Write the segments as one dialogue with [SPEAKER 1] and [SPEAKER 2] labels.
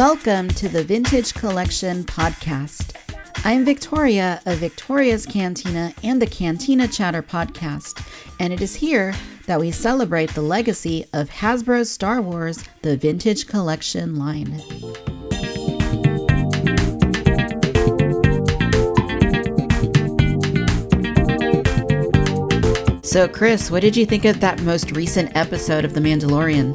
[SPEAKER 1] Welcome to the Vintage Collection Podcast. I'm Victoria of Victoria's Cantina and the Cantina Chatter Podcast, and it is here that we celebrate the legacy of Hasbro's Star Wars The Vintage Collection line. So, Chris, what did you think of that most recent episode of The Mandalorian?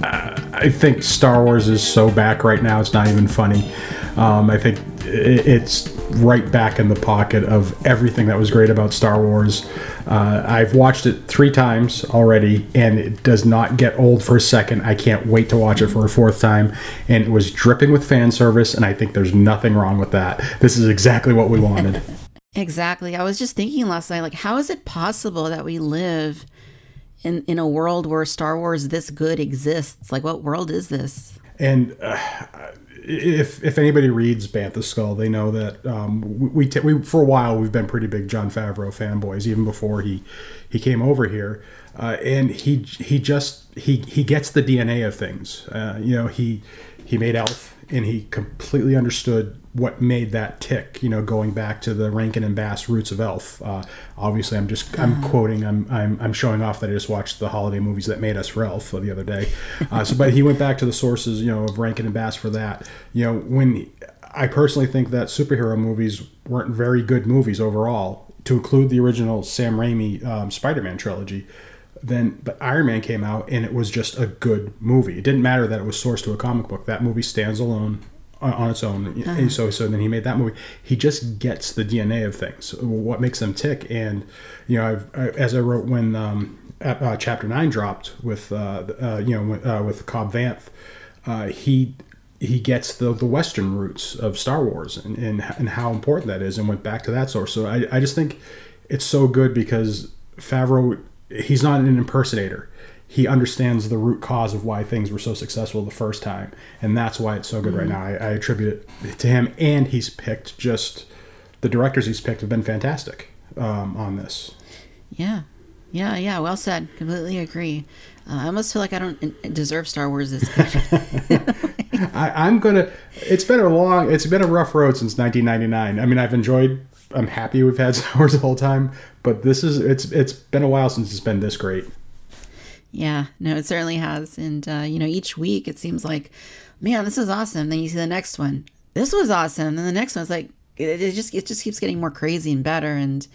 [SPEAKER 2] Uh, I think Star Wars is so back right now, it's not even funny. Um, I think it's right back in the pocket of everything that was great about Star Wars. Uh, I've watched it three times already, and it does not get old for a second. I can't wait to watch it for a fourth time. And it was dripping with fan service, and I think there's nothing wrong with that. This is exactly what we wanted.
[SPEAKER 1] exactly. I was just thinking last night, like, how is it possible that we live in in a world where Star Wars this good exists? Like, what world is this?
[SPEAKER 2] And uh, if if anybody reads Bantha Skull, they know that um, we, we, t- we, for a while we've been pretty big Jon Favreau fanboys, even before he he came over here. Uh, and he he just he he gets the DNA of things. Uh, you know, he he made Elf, and he completely understood what made that tick. You know, going back to the Rankin and Bass roots of Elf. Uh, obviously, I'm just I'm uh-huh. quoting. I'm, I'm I'm showing off that I just watched the holiday movies that made us for Elf the other day. Uh, so, but he went back to the sources, you know, of Rankin and Bass for that. You know, when I personally think that superhero movies weren't very good movies overall. To include the original Sam Raimi um, Spider-Man trilogy, then but Iron Man came out and it was just a good movie. It didn't matter that it was sourced to a comic book. That movie stands alone on, its own. Uh-huh. So so then he made that movie. He just gets the DNA of things, what makes them tick. And you know, I've, I, as I wrote when um, uh, chapter nine dropped with uh, uh, you know uh, with Cobb Vanth, uh, he he gets the, the Western roots of Star Wars and, and, and how important that is and went back to that source. So I, I just think it's so good because Favreau, he's not an impersonator he understands the root cause of why things were so successful the first time, and that's why it's so good mm-hmm. right now. I, I, attribute it to him, and he's picked just the directors he's picked have been fantastic um, on this.
[SPEAKER 1] Yeah, yeah, yeah. Well said. Completely agree. Uh, I almost feel like I don't deserve Star Wars this good.
[SPEAKER 2] I, am gonna. It's been a long. It's been a rough road since 1999. I mean, I've enjoyed. I'm happy we've had Star Wars the whole time, but this is. It's. It's been a while since it's been this great.
[SPEAKER 1] Yeah, no, it certainly has. And, uh, you know, each week it seems like, man, this is awesome. Then you see the next one. This was awesome. And the next one's like, it, it just, it just keeps getting more crazy and better. And,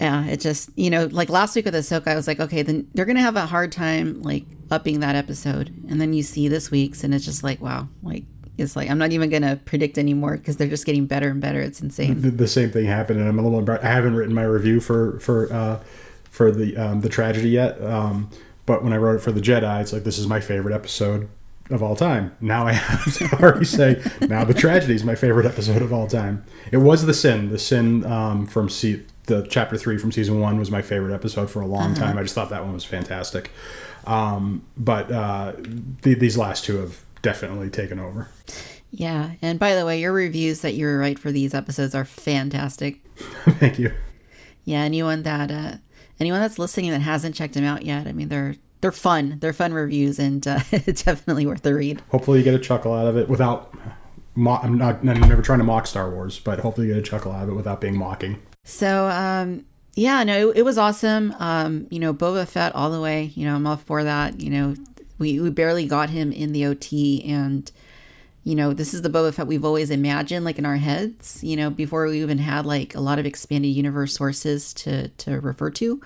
[SPEAKER 1] yeah, it just, you know, like last week with Ahsoka, I was like, okay, then they're going to have a hard time like upping that episode. And then you see this week's and it's just like, wow, like, it's like I'm not even gonna predict anymore because they're just getting better and better. It's insane.
[SPEAKER 2] The, the, same thing happened, and I'm a little. I haven't written my review for for uh, for the um, the tragedy yet. Um, but when I wrote it for the Jedi, it's like this is my favorite episode of all time. Now I have to already say now the tragedy is my favorite episode of all time. It was the sin. The sin um, from se- the chapter three from season one was my favorite episode for a long uh-huh. time. I just thought that one was fantastic. Um, but uh, the, these last two have definitely taken over.
[SPEAKER 1] Yeah, and by the way, your reviews that you write for these episodes are fantastic.
[SPEAKER 2] Thank you.
[SPEAKER 1] Yeah, anyone that uh, anyone that's listening that hasn't checked them out yet, I mean, they're they're fun. They're fun reviews, and uh, it's definitely worth the read.
[SPEAKER 2] Hopefully, you get a chuckle out of it without. Mo- I'm not. I'm never trying to mock Star Wars, but hopefully, you get a chuckle out of it without being mocking.
[SPEAKER 1] So, um, yeah, no, it, it was awesome. Um, you know, Boba Fett all the way. You know, I'm all for that. You know, we we barely got him in the OT, and you know, this is the Boba Fett we've always imagined, like in our heads, you know, before we even had like a lot of expanded universe sources to to refer to.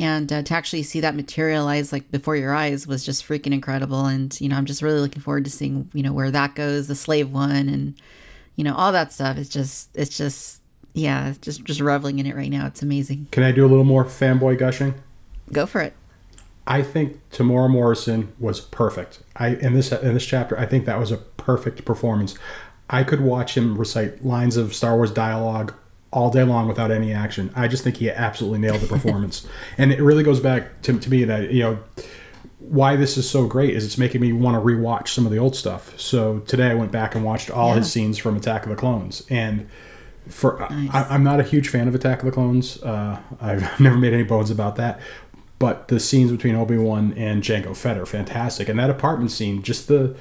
[SPEAKER 1] And uh, to actually see that materialize like before your eyes was just freaking incredible. And, you know, I'm just really looking forward to seeing, you know, where that goes, the slave one and, you know, all that stuff. It's just, it's just, yeah, just, just reveling in it right now. It's amazing.
[SPEAKER 2] Can I do a little more fanboy gushing?
[SPEAKER 1] Go for it.
[SPEAKER 2] I think Temuera Morrison was perfect. I in this in this chapter, I think that was a perfect performance. I could watch him recite lines of Star Wars dialogue all day long without any action. I just think he absolutely nailed the performance. and it really goes back to, to me that, you know, why this is so great is it's making me want to rewatch some of the old stuff. So today I went back and watched all yeah. his scenes from Attack of the Clones. And for nice. I, am not a huge fan of Attack of the Clones. Uh, I've never made any bones about that. But the scenes between Obi Wan and Jango Fett are fantastic, and that apartment scene, just the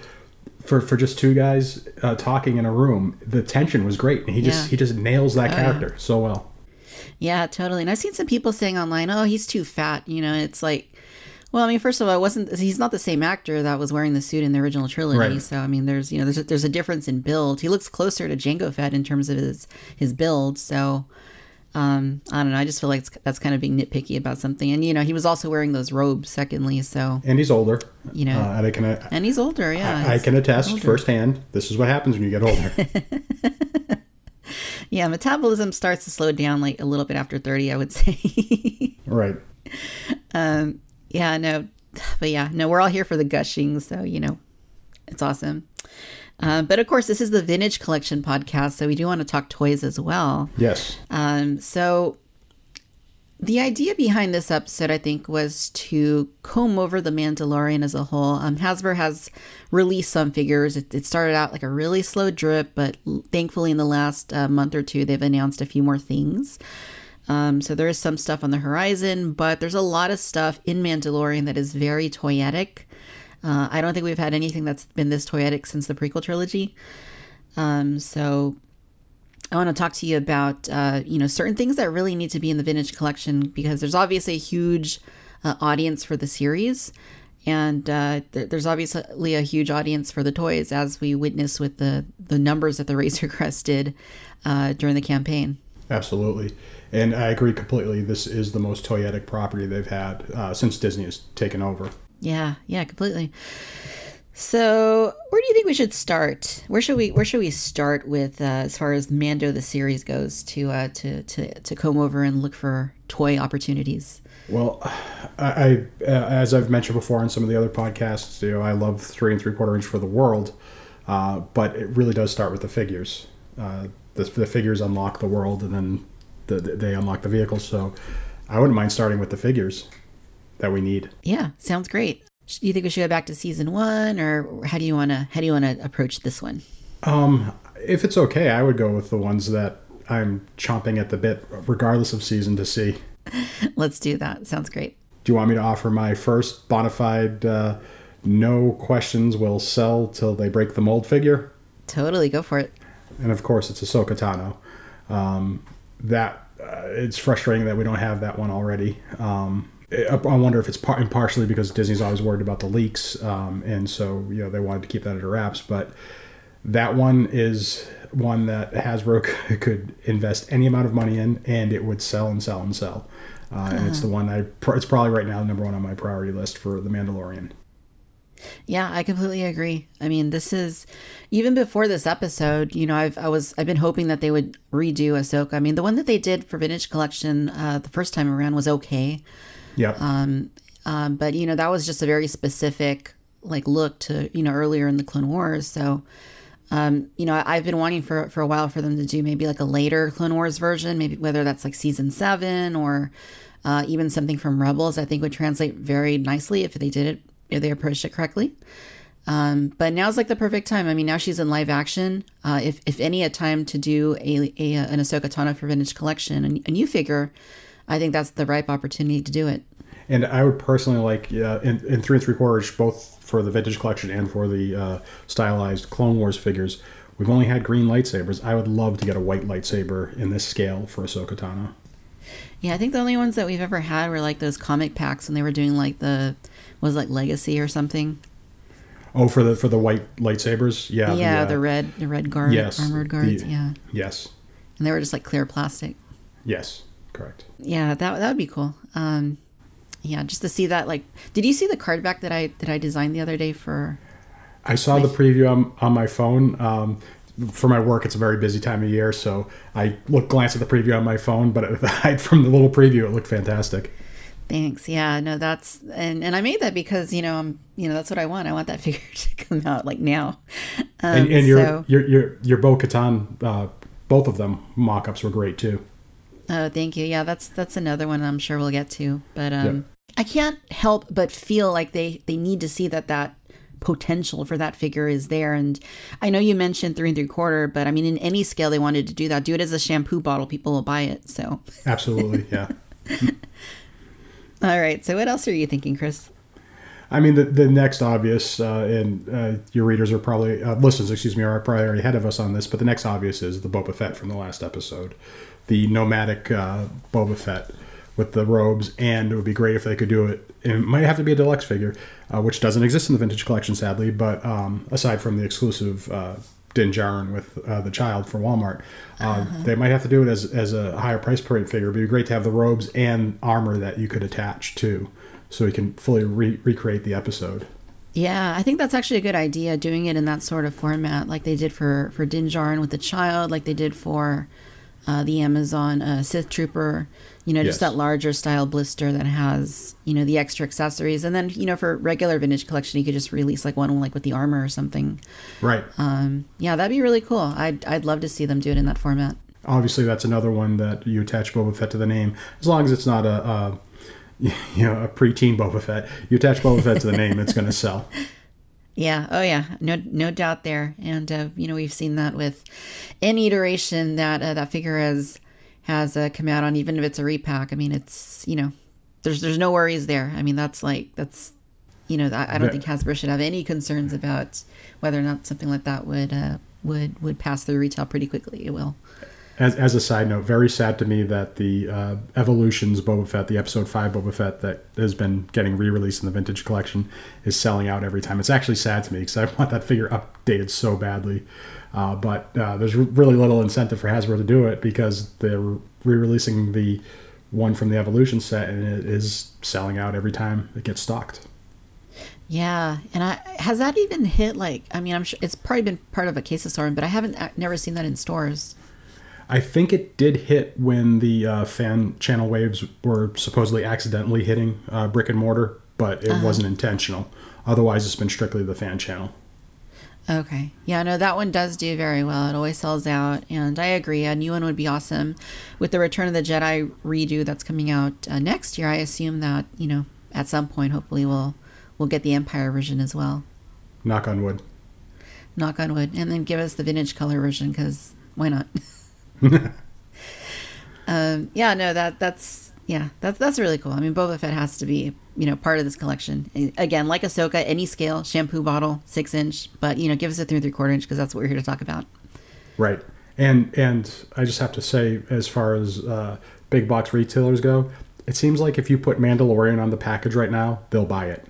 [SPEAKER 2] for for just two guys uh, talking in a room, the tension was great, and he just
[SPEAKER 1] Yeah.
[SPEAKER 2] he just nails that
[SPEAKER 1] Oh,
[SPEAKER 2] character so well.
[SPEAKER 1] Yeah, totally. And I've seen some people saying online, "Oh, he's too fat." You know, it's like, well, I mean, first of all, it wasn't he's not the same actor that was wearing the suit in the original trilogy.
[SPEAKER 2] Right.
[SPEAKER 1] So I mean, there's you know there's a, there's a difference in build. He looks closer to Jango Fett in terms of his his build. So um, I don't know. I just feel like it's, that's kind of being nitpicky about something. And you know, he was also wearing those robes. Secondly, so
[SPEAKER 2] And he's older,
[SPEAKER 1] You know.
[SPEAKER 2] uh, and I can
[SPEAKER 1] and he's older. Yeah,
[SPEAKER 2] I, I can attest
[SPEAKER 1] older.
[SPEAKER 2] firsthand. This is what happens when you get older.
[SPEAKER 1] Yeah, metabolism starts to slow down like a little bit after thirty. I would say.
[SPEAKER 2] right. Um.
[SPEAKER 1] Yeah, no, but yeah, no, we're all here for the gushing, so you know, it's awesome. Uh, but of course, this is the Vintage Collection podcast, so we do want to talk toys as well.
[SPEAKER 2] Yes.
[SPEAKER 1] Um, so the idea behind this episode, I think, was to comb over the Mandalorian as a whole. Um, Hasbro has released some figures. It, it started out like a really slow drip, but thankfully, in the last uh, month or two, they've announced a few more things. Um, so there is some stuff on the horizon, but there's a lot of stuff in Mandalorian that is very toyetic. Uh, I don't think we've had anything that's been this toyetic since the prequel trilogy. Um, so I want to talk to you about uh, you know certain things that really need to be in the vintage collection because there's obviously a huge uh, audience for the series, and uh, there, there's obviously a huge audience for the toys, as we witnessed with the the numbers that the Razor Crest did uh, during the campaign.
[SPEAKER 2] Absolutely. And I agree completely. This is the most toyetic property they've had uh, since Disney has taken over.
[SPEAKER 1] Yeah, yeah, completely. So, where do you think we should start? Where should we Where should we start with uh, as far as Mando the series goes to uh, to to to comb over and look for toy opportunities?
[SPEAKER 2] Well, I, I uh, as I've mentioned before on some of the other podcasts, you know, I love three and three quarter inch for the world, uh, but it really does start with the figures. Uh, the, the figures unlock the world, and then the, they unlock the vehicles. So, I wouldn't mind starting with the figures that we need.
[SPEAKER 1] Yeah, sounds great. Do you think we should go back to season one, or how do you want to how do you want to approach this one?
[SPEAKER 2] Um, if it's okay, I would go with the ones that I'm chomping at the bit, regardless of season, to see.
[SPEAKER 1] Let's do that. Sounds great.
[SPEAKER 2] Do you want me to offer my first bona fide, uh, no questions will sell till they break the mold figure?
[SPEAKER 1] Totally, go for it.
[SPEAKER 2] And of course, it's Ahsoka Tano. Um, that uh, it's frustrating that we don't have that one already. Um, I I wonder if it's par- partially because Disney's always worried about the leaks, um, and so you know they wanted to keep that under wraps. But that one is one that Hasbro could invest any amount of money in, and it would sell and sell and sell. Uh, And it's the one I. pr- It's probably right now number one on my priority list for the Mandalorian.
[SPEAKER 1] Yeah, I completely agree. I mean, this is even before this episode. You know, I've I was I've been hoping that they would redo Ahsoka. I mean, the one that they did for Vintage Collection uh, the first time around was okay.
[SPEAKER 2] Yep.
[SPEAKER 1] Um, but you know, that was just a very specific like look to you know earlier in the Clone Wars. So, um, you know, I've been wanting for for a while for them to do maybe like a later Clone Wars version, maybe whether that's like season seven or uh, even something from Rebels. I think would translate very nicely if they did it if they approached it correctly. Um, but now's like the perfect time. I mean, now she's in live action. Uh, if, if any, a time to do a, a an Ahsoka Tano for Vintage Collection, a new figure, I think that's the ripe opportunity to do it.
[SPEAKER 2] And I would personally like uh, in, in three and three quarters, both for the vintage collection and for the uh, stylized Clone Wars figures. We've only had green lightsabers. I would love to get a white lightsaber in this scale for Ahsoka Tano.
[SPEAKER 1] Yeah, I think the only ones that we've ever had were like those comic packs when they were doing like the was it, like Legacy or something.
[SPEAKER 2] Oh, for the for the white lightsabers, yeah,
[SPEAKER 1] yeah,
[SPEAKER 2] the,
[SPEAKER 1] the
[SPEAKER 2] uh,
[SPEAKER 1] red the red guard
[SPEAKER 2] yes,
[SPEAKER 1] armored guards.
[SPEAKER 2] the-
[SPEAKER 1] yeah,
[SPEAKER 2] yes,
[SPEAKER 1] and they were just like clear plastic.
[SPEAKER 2] yes, correct.
[SPEAKER 1] Yeah, that that would be cool. Um, yeah, just to see that. Like, did you see the card back that I that I designed the other day for?
[SPEAKER 2] I saw the preview on, on my phone. Um, for my work, it's a very busy time of year, so I look glance at the preview on my phone. But from the little preview, it looked fantastic.
[SPEAKER 1] Thanks. Yeah, no, that's and and I made that because you know I'm you know that's what I want. I want that figure to come out like now. Um,
[SPEAKER 2] And, and your,
[SPEAKER 1] so,
[SPEAKER 2] your your your Bo Katan, uh, both of them mock-ups were great too.
[SPEAKER 1] Oh, thank you. Yeah, that's that's another one I'm sure we'll get to. But um, I can't help but feel like they they need to see that that potential for that figure is there. And I know you mentioned three and three quarter, but I mean in any scale they wanted to do that. Do it as a shampoo bottle, people will buy it. So
[SPEAKER 2] Absolutely, yeah.
[SPEAKER 1] all right. So what else are you thinking, Chris?
[SPEAKER 2] I mean, the, the next obvious, uh, and uh, your readers are probably, uh, listeners, excuse me, are probably already ahead of us on this, but the next obvious is the Boba Fett from the last episode. The nomadic uh, Boba Fett with the robes, and it would be great if they could do it. It might have to be a deluxe figure, uh, which doesn't exist in the vintage collection, sadly, but um, aside from the exclusive uh, Din Djarin with uh, the child for Walmart. Uh, uh-huh. They might have to do it as, as a higher price point figure. It'd be great to have the robes and armor that you could attach to so we can fully re- recreate the episode.
[SPEAKER 1] Yeah, I think that's actually a good idea doing it in that sort of format, like they did for for Din Djarin with the child, like they did for uh, the Amazon uh, Sith Trooper. You know, just yes. that larger style blister that has you know the extra accessories, and then you know for regular vintage collection, you could just release like one like with the armor or something.
[SPEAKER 2] Right.
[SPEAKER 1] Um, yeah, that'd be really cool. I'd I'd love to see them do it in that format.
[SPEAKER 2] Obviously, that's another one that you attach Boba Fett to the name, as long as it's not a, a you know, a preteen Boba Fett. You attach Boba Fett to the name, it's going to sell.
[SPEAKER 1] Yeah. Oh, yeah. No, no doubt there. And uh, you know, we've seen that with any iteration that uh, that figure has has uh, come out on, even if it's a repack. I mean, it's you know, there's there's no worries there. I mean, that's like that's you know, I, I don't think Hasbro should have any concerns about whether or not something like that would uh, would would pass through retail pretty quickly. It will
[SPEAKER 2] as, as a side note, very sad to me that the uh, Evolutions Boba Fett, the Episode Five Boba Fett that has been getting re-released in the Vintage Collection, is selling out every time. It's actually sad to me because I want that figure updated so badly, uh, but uh, there's really little incentive for Hasbro to do it because they're re-releasing the one from the Evolution set and it is selling out every time it gets stocked.
[SPEAKER 1] Yeah, and I has that even hit like I mean I'm sure it's probably been part of a case of storm, but I haven't never seen that in stores.
[SPEAKER 2] I think it did hit when the uh, fan channel waves were supposedly accidentally hitting uh, brick and mortar, but it uh-huh. wasn't intentional. Otherwise, it's been strictly the fan channel.
[SPEAKER 1] Okay. Yeah, no, that one does do very well. It always sells out. And I agree. A new one would be awesome. With the Return of the Jedi redo that's coming out uh, next year, I assume that, you know, at some point, hopefully, we'll, we'll get the Empire version as well.
[SPEAKER 2] Knock on wood.
[SPEAKER 1] Knock on wood. And then give us the vintage color version because why not? um, yeah, no, that that's yeah, that's that's really cool. I mean, Boba Fett has to be you know part of this collection. Again, like Ahsoka, any scale, shampoo bottle, six inch, but you know, give us a three and three quarter inch because that's what we're here to talk about.
[SPEAKER 2] Right, and and I just have to say, as far as uh, big box retailers go, it seems like if you put Mandalorian on the package right now, they'll buy it.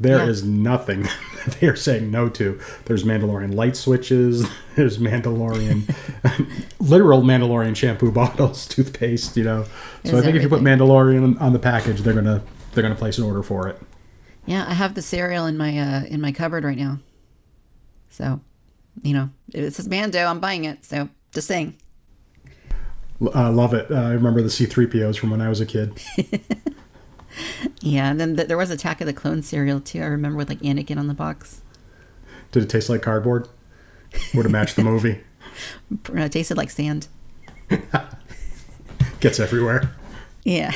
[SPEAKER 2] There yeah. is nothing they are saying no to. There's Mandalorian light switches. There's Mandalorian, literal Mandalorian shampoo bottles, toothpaste. You know, so I think everything. if you put Mandalorian on the package, they're gonna they're gonna place an order for it.
[SPEAKER 1] Yeah, I have the cereal in my uh, in my cupboard right now. So, you know, if it says Mando, I'm buying it. So, just saying.
[SPEAKER 2] Uh, love it. Uh, I remember the C3POs from when I was a kid.
[SPEAKER 1] Yeah, and then the, there was Attack of the Clone cereal too. I remember with like Anakin on the box.
[SPEAKER 2] Did it taste like cardboard? Would it match the movie?
[SPEAKER 1] it tasted like sand.
[SPEAKER 2] Gets everywhere.
[SPEAKER 1] Yeah.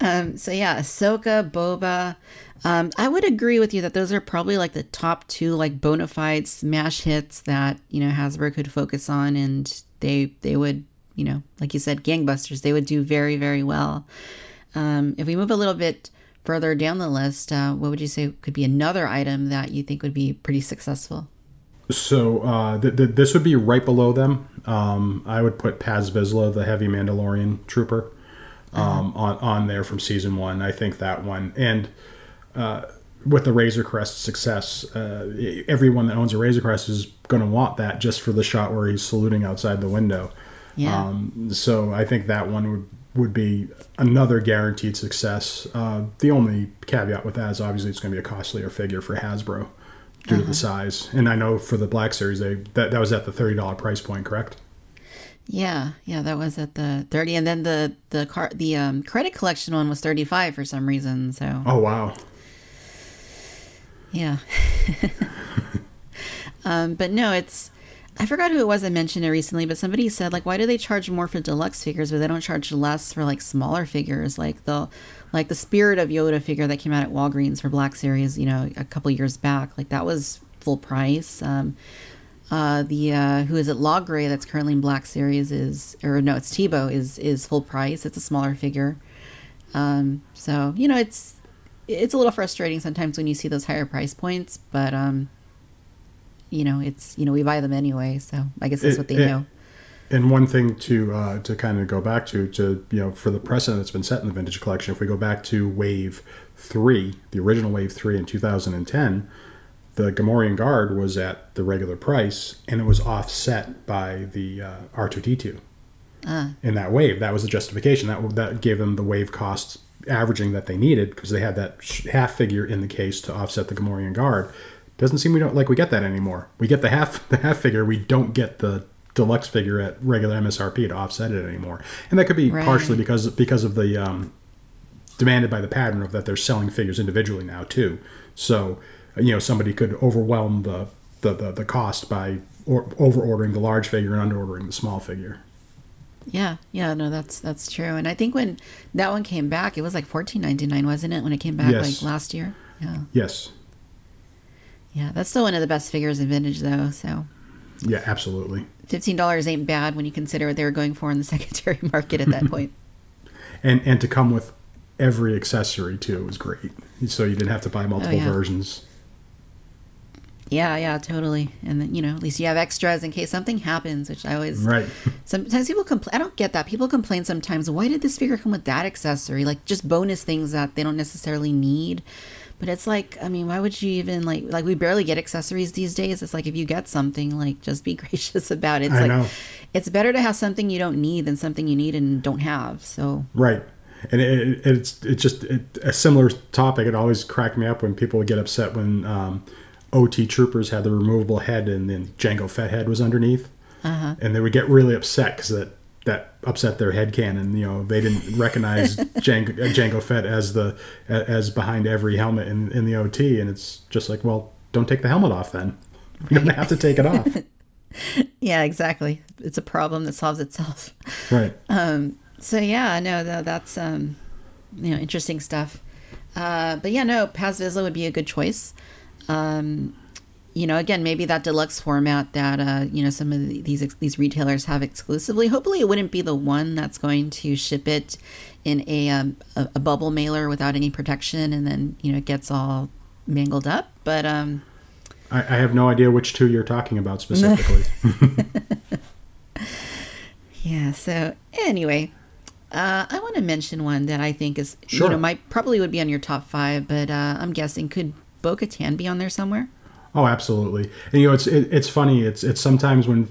[SPEAKER 1] um, so yeah, Ahsoka, Boba. Um, I would agree with you that those are probably like the top two like bona fide smash hits that you know Hasbro could focus on, and they they would you know, like you said, gangbusters. They would do very, very well. Um, if we move a little bit further down the list, uh, what would you say could be another item that you think would be pretty successful?
[SPEAKER 2] So uh, th- th- this would be right below them. Um, I would put Paz Vizsla, the heavy Mandalorian trooper, um, uh-huh. on on there from season one. I think that one and. Uh, with the Razor Crest success, uh, everyone that owns a Razor Crest is going to want that just for the shot where he's saluting outside the window. Yeah. Um, so I think that one would would be another guaranteed success. Uh, the only caveat with that is obviously it's going to be a costlier figure for Hasbro due uh-huh. to the uh-huh. size. And I know for the Black Series, they that, that was at the thirty dollar price point, correct?
[SPEAKER 1] Yeah, yeah, that was at the thirty, and then the the car the um, credit collection one was thirty five for some reason. So
[SPEAKER 2] oh wow,
[SPEAKER 1] yeah. um, but no, it's I forgot who it was I mentioned it recently, but somebody said like, why do they charge more for deluxe figures, but they don't charge less for like smaller figures, like the like the Spirit of Yoda figure that came out at Walgreens for Black Series, you know, a couple years back, like that was full price. Um, uh, the uh, who is it Logray that's currently in Black Series is or no, it's Teebo is is full price. It's a smaller figure. Um, so you know, it's it's a little frustrating sometimes when you see those higher price points, but um, you know, it's you know we buy them anyway, so I guess that's
[SPEAKER 2] It-
[SPEAKER 1] what they
[SPEAKER 2] it-
[SPEAKER 1] know.
[SPEAKER 2] And one thing to uh, to kind of go back to to you know for the precedent that's been set in the vintage collection, if we go back to Wave Three, the original Wave Three in 2010, the Gamorrean Guard was at the regular price, and it was offset by the uh, R2D2
[SPEAKER 1] Ah,
[SPEAKER 2] in that wave. That was the justification. That that gave them the wave costs averaging that they needed because they had that half figure in the case to offset the Gamorrean Guard. Doesn't seem we don't like we get that anymore. We get the half the half figure. We don't get the deluxe figure at regular MSRP to offset it anymore. And that could be
[SPEAKER 1] Right.
[SPEAKER 2] partially because because of the um, demanded by the pattern of that they're selling figures individually now too. So you know somebody could overwhelm the the, the, the cost by or, over ordering the large figure and under ordering the small figure.
[SPEAKER 1] yeah, yeah, no, that's that's true. And I think when that one came back, it was like fourteen ninety nine, wasn't it? When it came back
[SPEAKER 2] Yes.
[SPEAKER 1] like last year. Yeah,
[SPEAKER 2] Yes.
[SPEAKER 1] Yeah, that's still one of the best figures in vintage though. So
[SPEAKER 2] Yeah, absolutely.
[SPEAKER 1] fifteen dollars ain't bad when you consider what they were going for in the secondary market at that point.
[SPEAKER 2] And and to come with every accessory too was great. So you didn't have to buy oh, multiple
[SPEAKER 1] Oh, yeah.
[SPEAKER 2] versions.
[SPEAKER 1] Yeah, yeah, totally. And then, you know, at least you have extras in case something happens, which I always
[SPEAKER 2] Right.
[SPEAKER 1] Sometimes people complain. I don't get that. People complain sometimes. Why did this figure come with that accessory? Like just bonus things that they don't necessarily need. But it's like, I mean, why would you even like like we barely get accessories these days. It's like if you get something, like just be gracious about it. It's
[SPEAKER 2] I
[SPEAKER 1] like
[SPEAKER 2] know.
[SPEAKER 1] it's better to have something you don't need than something you need and don't have. So
[SPEAKER 2] Right. And it, it, it's it's just it, a similar topic. It always cracked me up when people would get upset when um, OT troopers had the removable head and then Jango Fett head was underneath,
[SPEAKER 1] uh-huh.
[SPEAKER 2] and they would get really upset because that that upset their head canon. You know, they didn't recognize Jango, Jango Fett as the as behind every helmet in, in the OT, and it's just like, well, don't take the helmet off then. You don't have to take it off.
[SPEAKER 1] Yeah, exactly. It's a problem that solves itself.
[SPEAKER 2] right.
[SPEAKER 1] Um, So yeah, no, tha- that's um, you know, interesting stuff. Uh, but yeah, no, Paz Vizsla would be a good choice. Um, you know, again, maybe that deluxe format that uh, you know some of the, these these retailers have exclusively. Hopefully, it wouldn't be the one that's going to ship it in a um, a, a bubble mailer without any protection, and then you know it gets all mangled up. But um,
[SPEAKER 2] I, I have no idea which two you're talking about specifically.
[SPEAKER 1] Yeah. So anyway, uh, I want to mention one that I think is
[SPEAKER 2] Sure.
[SPEAKER 1] you know might probably would be on your top five, but uh, I'm guessing could Bo Katan be on there somewhere?
[SPEAKER 2] Oh, absolutely. And you know, it's it, it's funny. It's it's sometimes when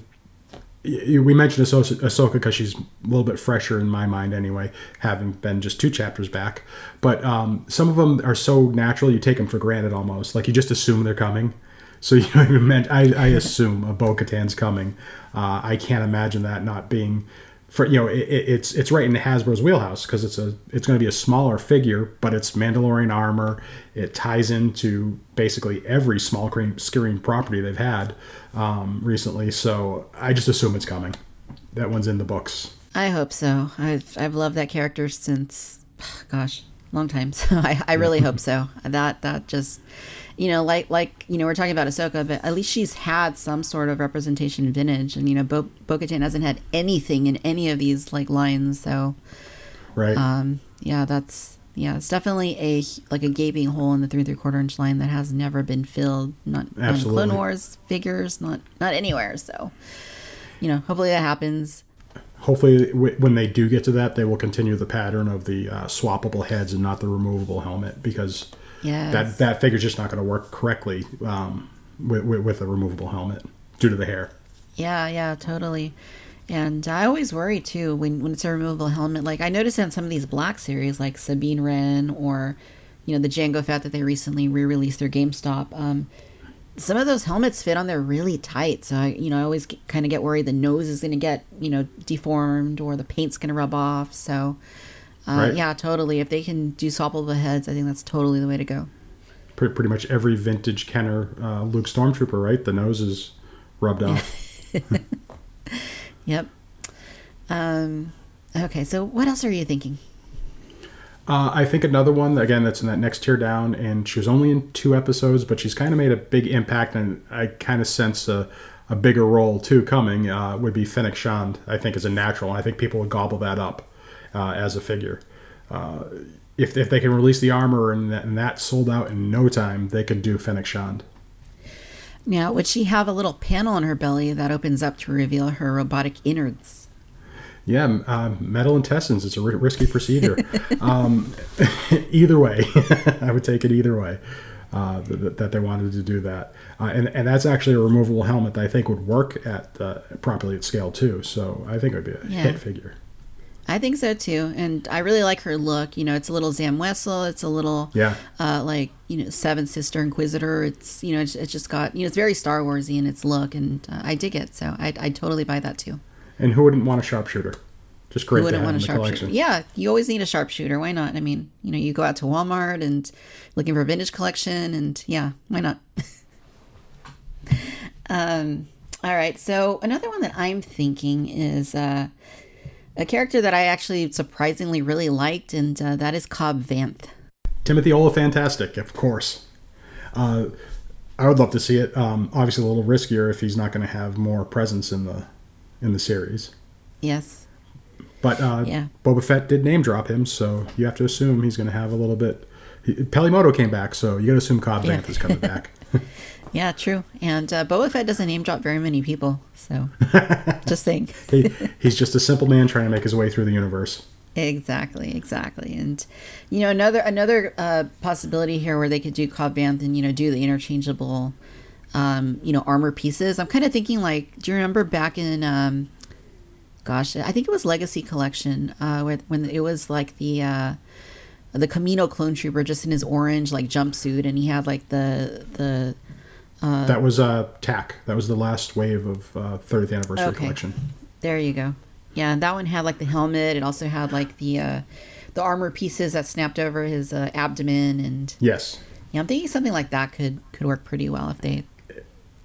[SPEAKER 2] we mentioned Ahsoka because she's a little bit fresher in my mind anyway, having been just two chapters back. But um, some of them are so natural you take them for granted almost. Like you just assume they're coming. So you meant. I, I assume a Bo Katan's coming. Uh, I can't imagine that not being. For you know, it, it- it's it's right in Hasbro's wheelhouse because it's a it's going to be a smaller figure, but it's Mandalorian armor. It ties into basically every small screen, screen property they've had um, recently. So I just assume it's coming. That one's in the books.
[SPEAKER 1] I hope so. I've I've loved that character since, gosh, long time. So I, I really hope so. That that just, you know, like like you know, we're talking about Ahsoka, but at least she's had some sort of representation in vintage, and you know, Bo Bo-Katan hasn't had anything in any of these like lines. So
[SPEAKER 2] Right.
[SPEAKER 1] um, yeah, that's yeah, it's definitely a like a gaping hole in the three and three quarter inch line that has never been filled. Not, not in
[SPEAKER 2] Absolutely.
[SPEAKER 1] Clone Wars figures, not not anywhere. So you know, hopefully that happens.
[SPEAKER 2] Hopefully, w- when they do get to that, they will continue the pattern of the uh, swappable heads and not the removable helmet because
[SPEAKER 1] Yeah.
[SPEAKER 2] that that figure's just not going to work correctly um, with, with, with a removable helmet due to the hair.
[SPEAKER 1] Yeah, yeah, totally. And I always worry too when, when it's a removable helmet. Like I noticed on some of these black series, like Sabine Wren or, you know, the Jango Fett that they recently re-released their GameStop. Um, some of those helmets fit on there really tight. So I, you know, I always kind of get worried the nose is going to get, you know, deformed or the paint's going to rub off. So, uh,
[SPEAKER 2] Right.
[SPEAKER 1] yeah, totally. If they can do swappable heads, I think that's totally the way to go.
[SPEAKER 2] Pretty, pretty much every vintage Kenner uh, Luke Stormtrooper, right? The nose is rubbed off.
[SPEAKER 1] Yep. Um, okay, so what else are you thinking?
[SPEAKER 2] Uh, I think another one again that's in that next tier down, and she was only in two episodes, but she's kind of made a big impact, and I kind of sense a, a bigger role too coming. Uh, would be Fennec Shand. I think is a natural, I think people would gobble that up uh, as a figure. Uh, if, if they can release the armor and that, and that sold out in no time, they could do Fennec Shand.
[SPEAKER 1] Now, would she have a little panel on her belly that opens up to reveal her robotic innards?
[SPEAKER 2] Yeah, uh, metal intestines. It's a risky procedure. um, either way, I would take it either way. Uh, that, that, they wanted to do that, uh, and and that's actually a removable helmet that I think would work at uh, properly at scale too. So I think it would be a yeah. hit figure.
[SPEAKER 1] I think so too, and I really like her look. You know, it's a little Zam Wesell. It's a little,
[SPEAKER 2] yeah,
[SPEAKER 1] uh, like you know, Seven Sister Inquisitor. It's you know, it's, it's, just got you know, it's very Star Warsy in its look, and uh, I dig it. So I I totally buy that too.
[SPEAKER 2] And who wouldn't want a sharpshooter? Just great. Who wouldn't want a
[SPEAKER 1] sharpshooter? Yeah, you always need a sharpshooter. Why not? I mean, you know, you go out to Walmart and looking for a vintage collection, and yeah, why not? um. All right. So another one that I'm thinking is. uh a character that I actually surprisingly really liked, and uh, that is Cobb Vanth.
[SPEAKER 2] Timothy Olyphantastic, of course. Uh, I would love to see it. Um, obviously, a little riskier if he's not going to have more presence in the in the series.
[SPEAKER 1] Yes.
[SPEAKER 2] But uh, yeah. Boba Fett did name drop him, so you have to assume he's going to have a little bit. He, Peli Motto came back, so you got to assume Cobb yeah. Vanth is coming back.
[SPEAKER 1] Yeah, true. And uh, Boba Fett doesn't name drop very many people, so just saying.
[SPEAKER 2] he, he's just a simple man trying to make his way through the universe.
[SPEAKER 1] Exactly, exactly. And you know, another another uh, possibility here where they could do Cobb Vanth and you know do the interchangeable, um, you know, armor pieces. I'm kind of thinking like, do you remember back in, um, gosh, I think it was Legacy Collection, uh, where, when it was like the. Uh, the Camino clone trooper just in his orange like jumpsuit and he had like the the
[SPEAKER 2] uh, that was uh, TAC. That was the last wave of uh, 30th anniversary okay. collection.
[SPEAKER 1] There you go. Yeah, that one had like the helmet. It also had like the uh, the armor pieces that snapped over his uh, abdomen, and
[SPEAKER 2] yes,
[SPEAKER 1] yeah, I'm thinking something like that could could work pretty well if they.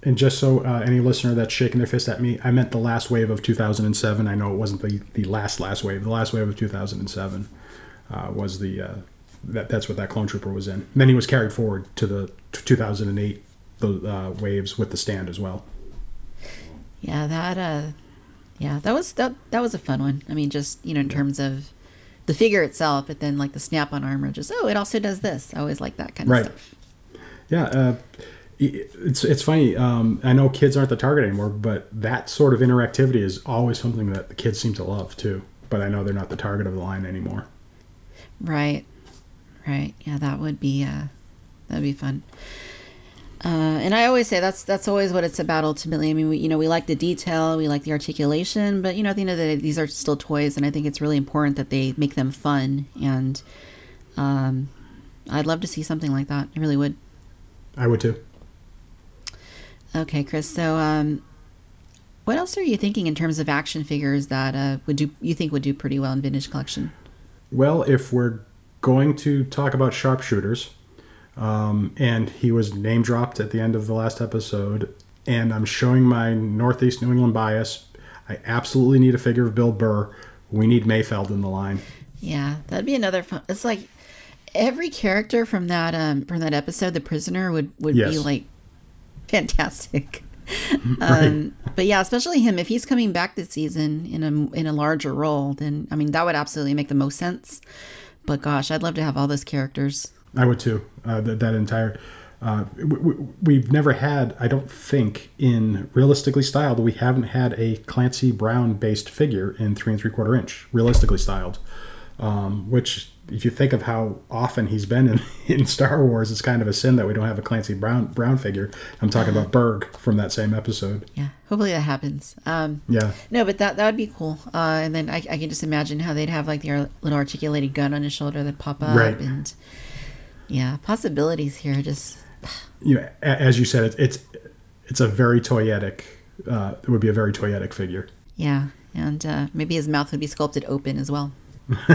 [SPEAKER 2] And just so uh, any listener that's shaking their fist at me, I meant the last wave of 2007. I know it wasn't the, the last last wave. The last wave of 2007 uh, was the uh, that that's what that clone trooper was in. And then he was carried forward to the 2008 the uh, waves with the stand as well.
[SPEAKER 1] Yeah, that uh, yeah, that was that that was a fun one. I mean, just you know, in terms of the figure itself, but then like the snap-on armor, just oh, it also does this. I always like that kind of right. stuff.
[SPEAKER 2] Yeah, uh, it's it's funny. Um, I know kids aren't the target anymore, but that sort of interactivity is always something that the kids seem to love too. But I know they're not the target of the line anymore.
[SPEAKER 1] Right, right. Yeah, that would be uh, that'd be fun. Uh, and I always say that's that's always what it's about ultimately. I mean, we, you know, we like the detail, we like the articulation, but you know, at the end of the day, these are still toys, and I think it's really important that they make them fun. And um, I'd love to see something like that. I really would.
[SPEAKER 2] I would too.
[SPEAKER 1] Okay, Chris. So, um, what else are you thinking in terms of action figures that uh, would do you think would do pretty well in vintage collection?
[SPEAKER 2] Well, if we're going to talk about sharpshooters um, and he was name dropped at the end of the last episode. And I'm showing my Northeast New England bias. I absolutely need a figure of Bill Burr. We need Mayfeld in the line.
[SPEAKER 1] Yeah, that'd be another fun. It's like every character from that um from that episode, the prisoner would would yes. be like fantastic. right. um, but yeah, especially him if he's coming back this season in a in a larger role, then I mean that would absolutely make the most sense. But gosh, I'd love to have all those characters.
[SPEAKER 2] I would too. Uh, that, that entire. Uh, we, have never had, I don't think, in realistically styled, we haven't had a Clancy Brown based figure in three and three quarter inch, realistically styled. Um, which, if you think of how often he's been in, in Star Wars, it's kind of a sin that we don't have a Clancy Brown Brown figure. I'm talking about Burg from that same episode.
[SPEAKER 1] Yeah, hopefully that happens. Um,
[SPEAKER 2] yeah.
[SPEAKER 1] No, but that that would be cool. Uh, and then I, I can just imagine how they'd have like the little articulated gun on his shoulder that pop up
[SPEAKER 2] right.
[SPEAKER 1] and yeah, possibilities here. Just
[SPEAKER 2] you know, as you said, it's it's, it's a very toyetic. Uh, it would be a very toyetic figure.
[SPEAKER 1] Yeah, and uh, maybe his mouth would be sculpted open as well.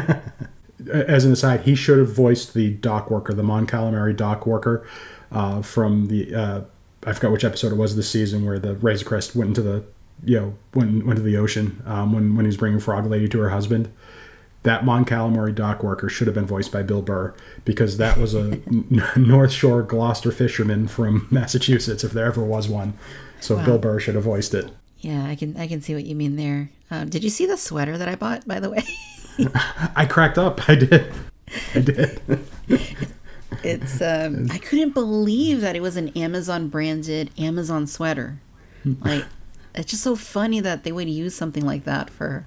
[SPEAKER 2] as an aside, he should have voiced the dock worker, the Mon Calamari dock worker, uh, from the uh, I forgot which episode it was this season where the Razor Crest went into the you know went went to the ocean um, when when he's bringing Frog Lady to her husband that Mon Calamari dock worker should have been voiced by Bill Burr because that was a North Shore Gloucester fisherman from Massachusetts, if there ever was one. So wow. Bill Burr should have voiced it.
[SPEAKER 1] Yeah, I can I can see what you mean there. Um, did you see the sweater that I bought, by the way?
[SPEAKER 2] I cracked up. I did. I did.
[SPEAKER 1] It's um, I couldn't believe that it was an Amazon branded Amazon sweater. Like it's just so funny that they would use something like that for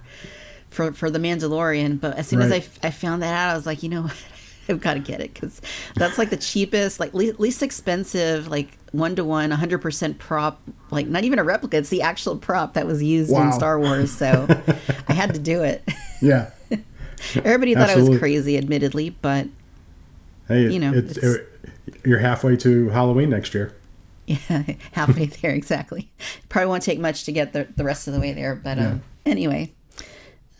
[SPEAKER 1] for for the Mandalorian. But as soon as I,
[SPEAKER 2] Right.
[SPEAKER 1] I found that out, I was like, you know, what? I've got to get it because that's like the cheapest, like le- least expensive, like one to one, one, hundred percent prop. Like not even a replica; it's the actual prop that was used
[SPEAKER 2] Wow.
[SPEAKER 1] in Star Wars. So I had to do it.
[SPEAKER 2] Yeah.
[SPEAKER 1] Everybody thought I was crazy, admittedly, but
[SPEAKER 2] Hey,
[SPEAKER 1] You know,
[SPEAKER 2] it's,
[SPEAKER 1] it's-
[SPEAKER 2] it- you're halfway to Halloween next year.
[SPEAKER 1] Yeah, halfway there exactly. Probably won't take much to get the, the rest of the way there, but um, anyway,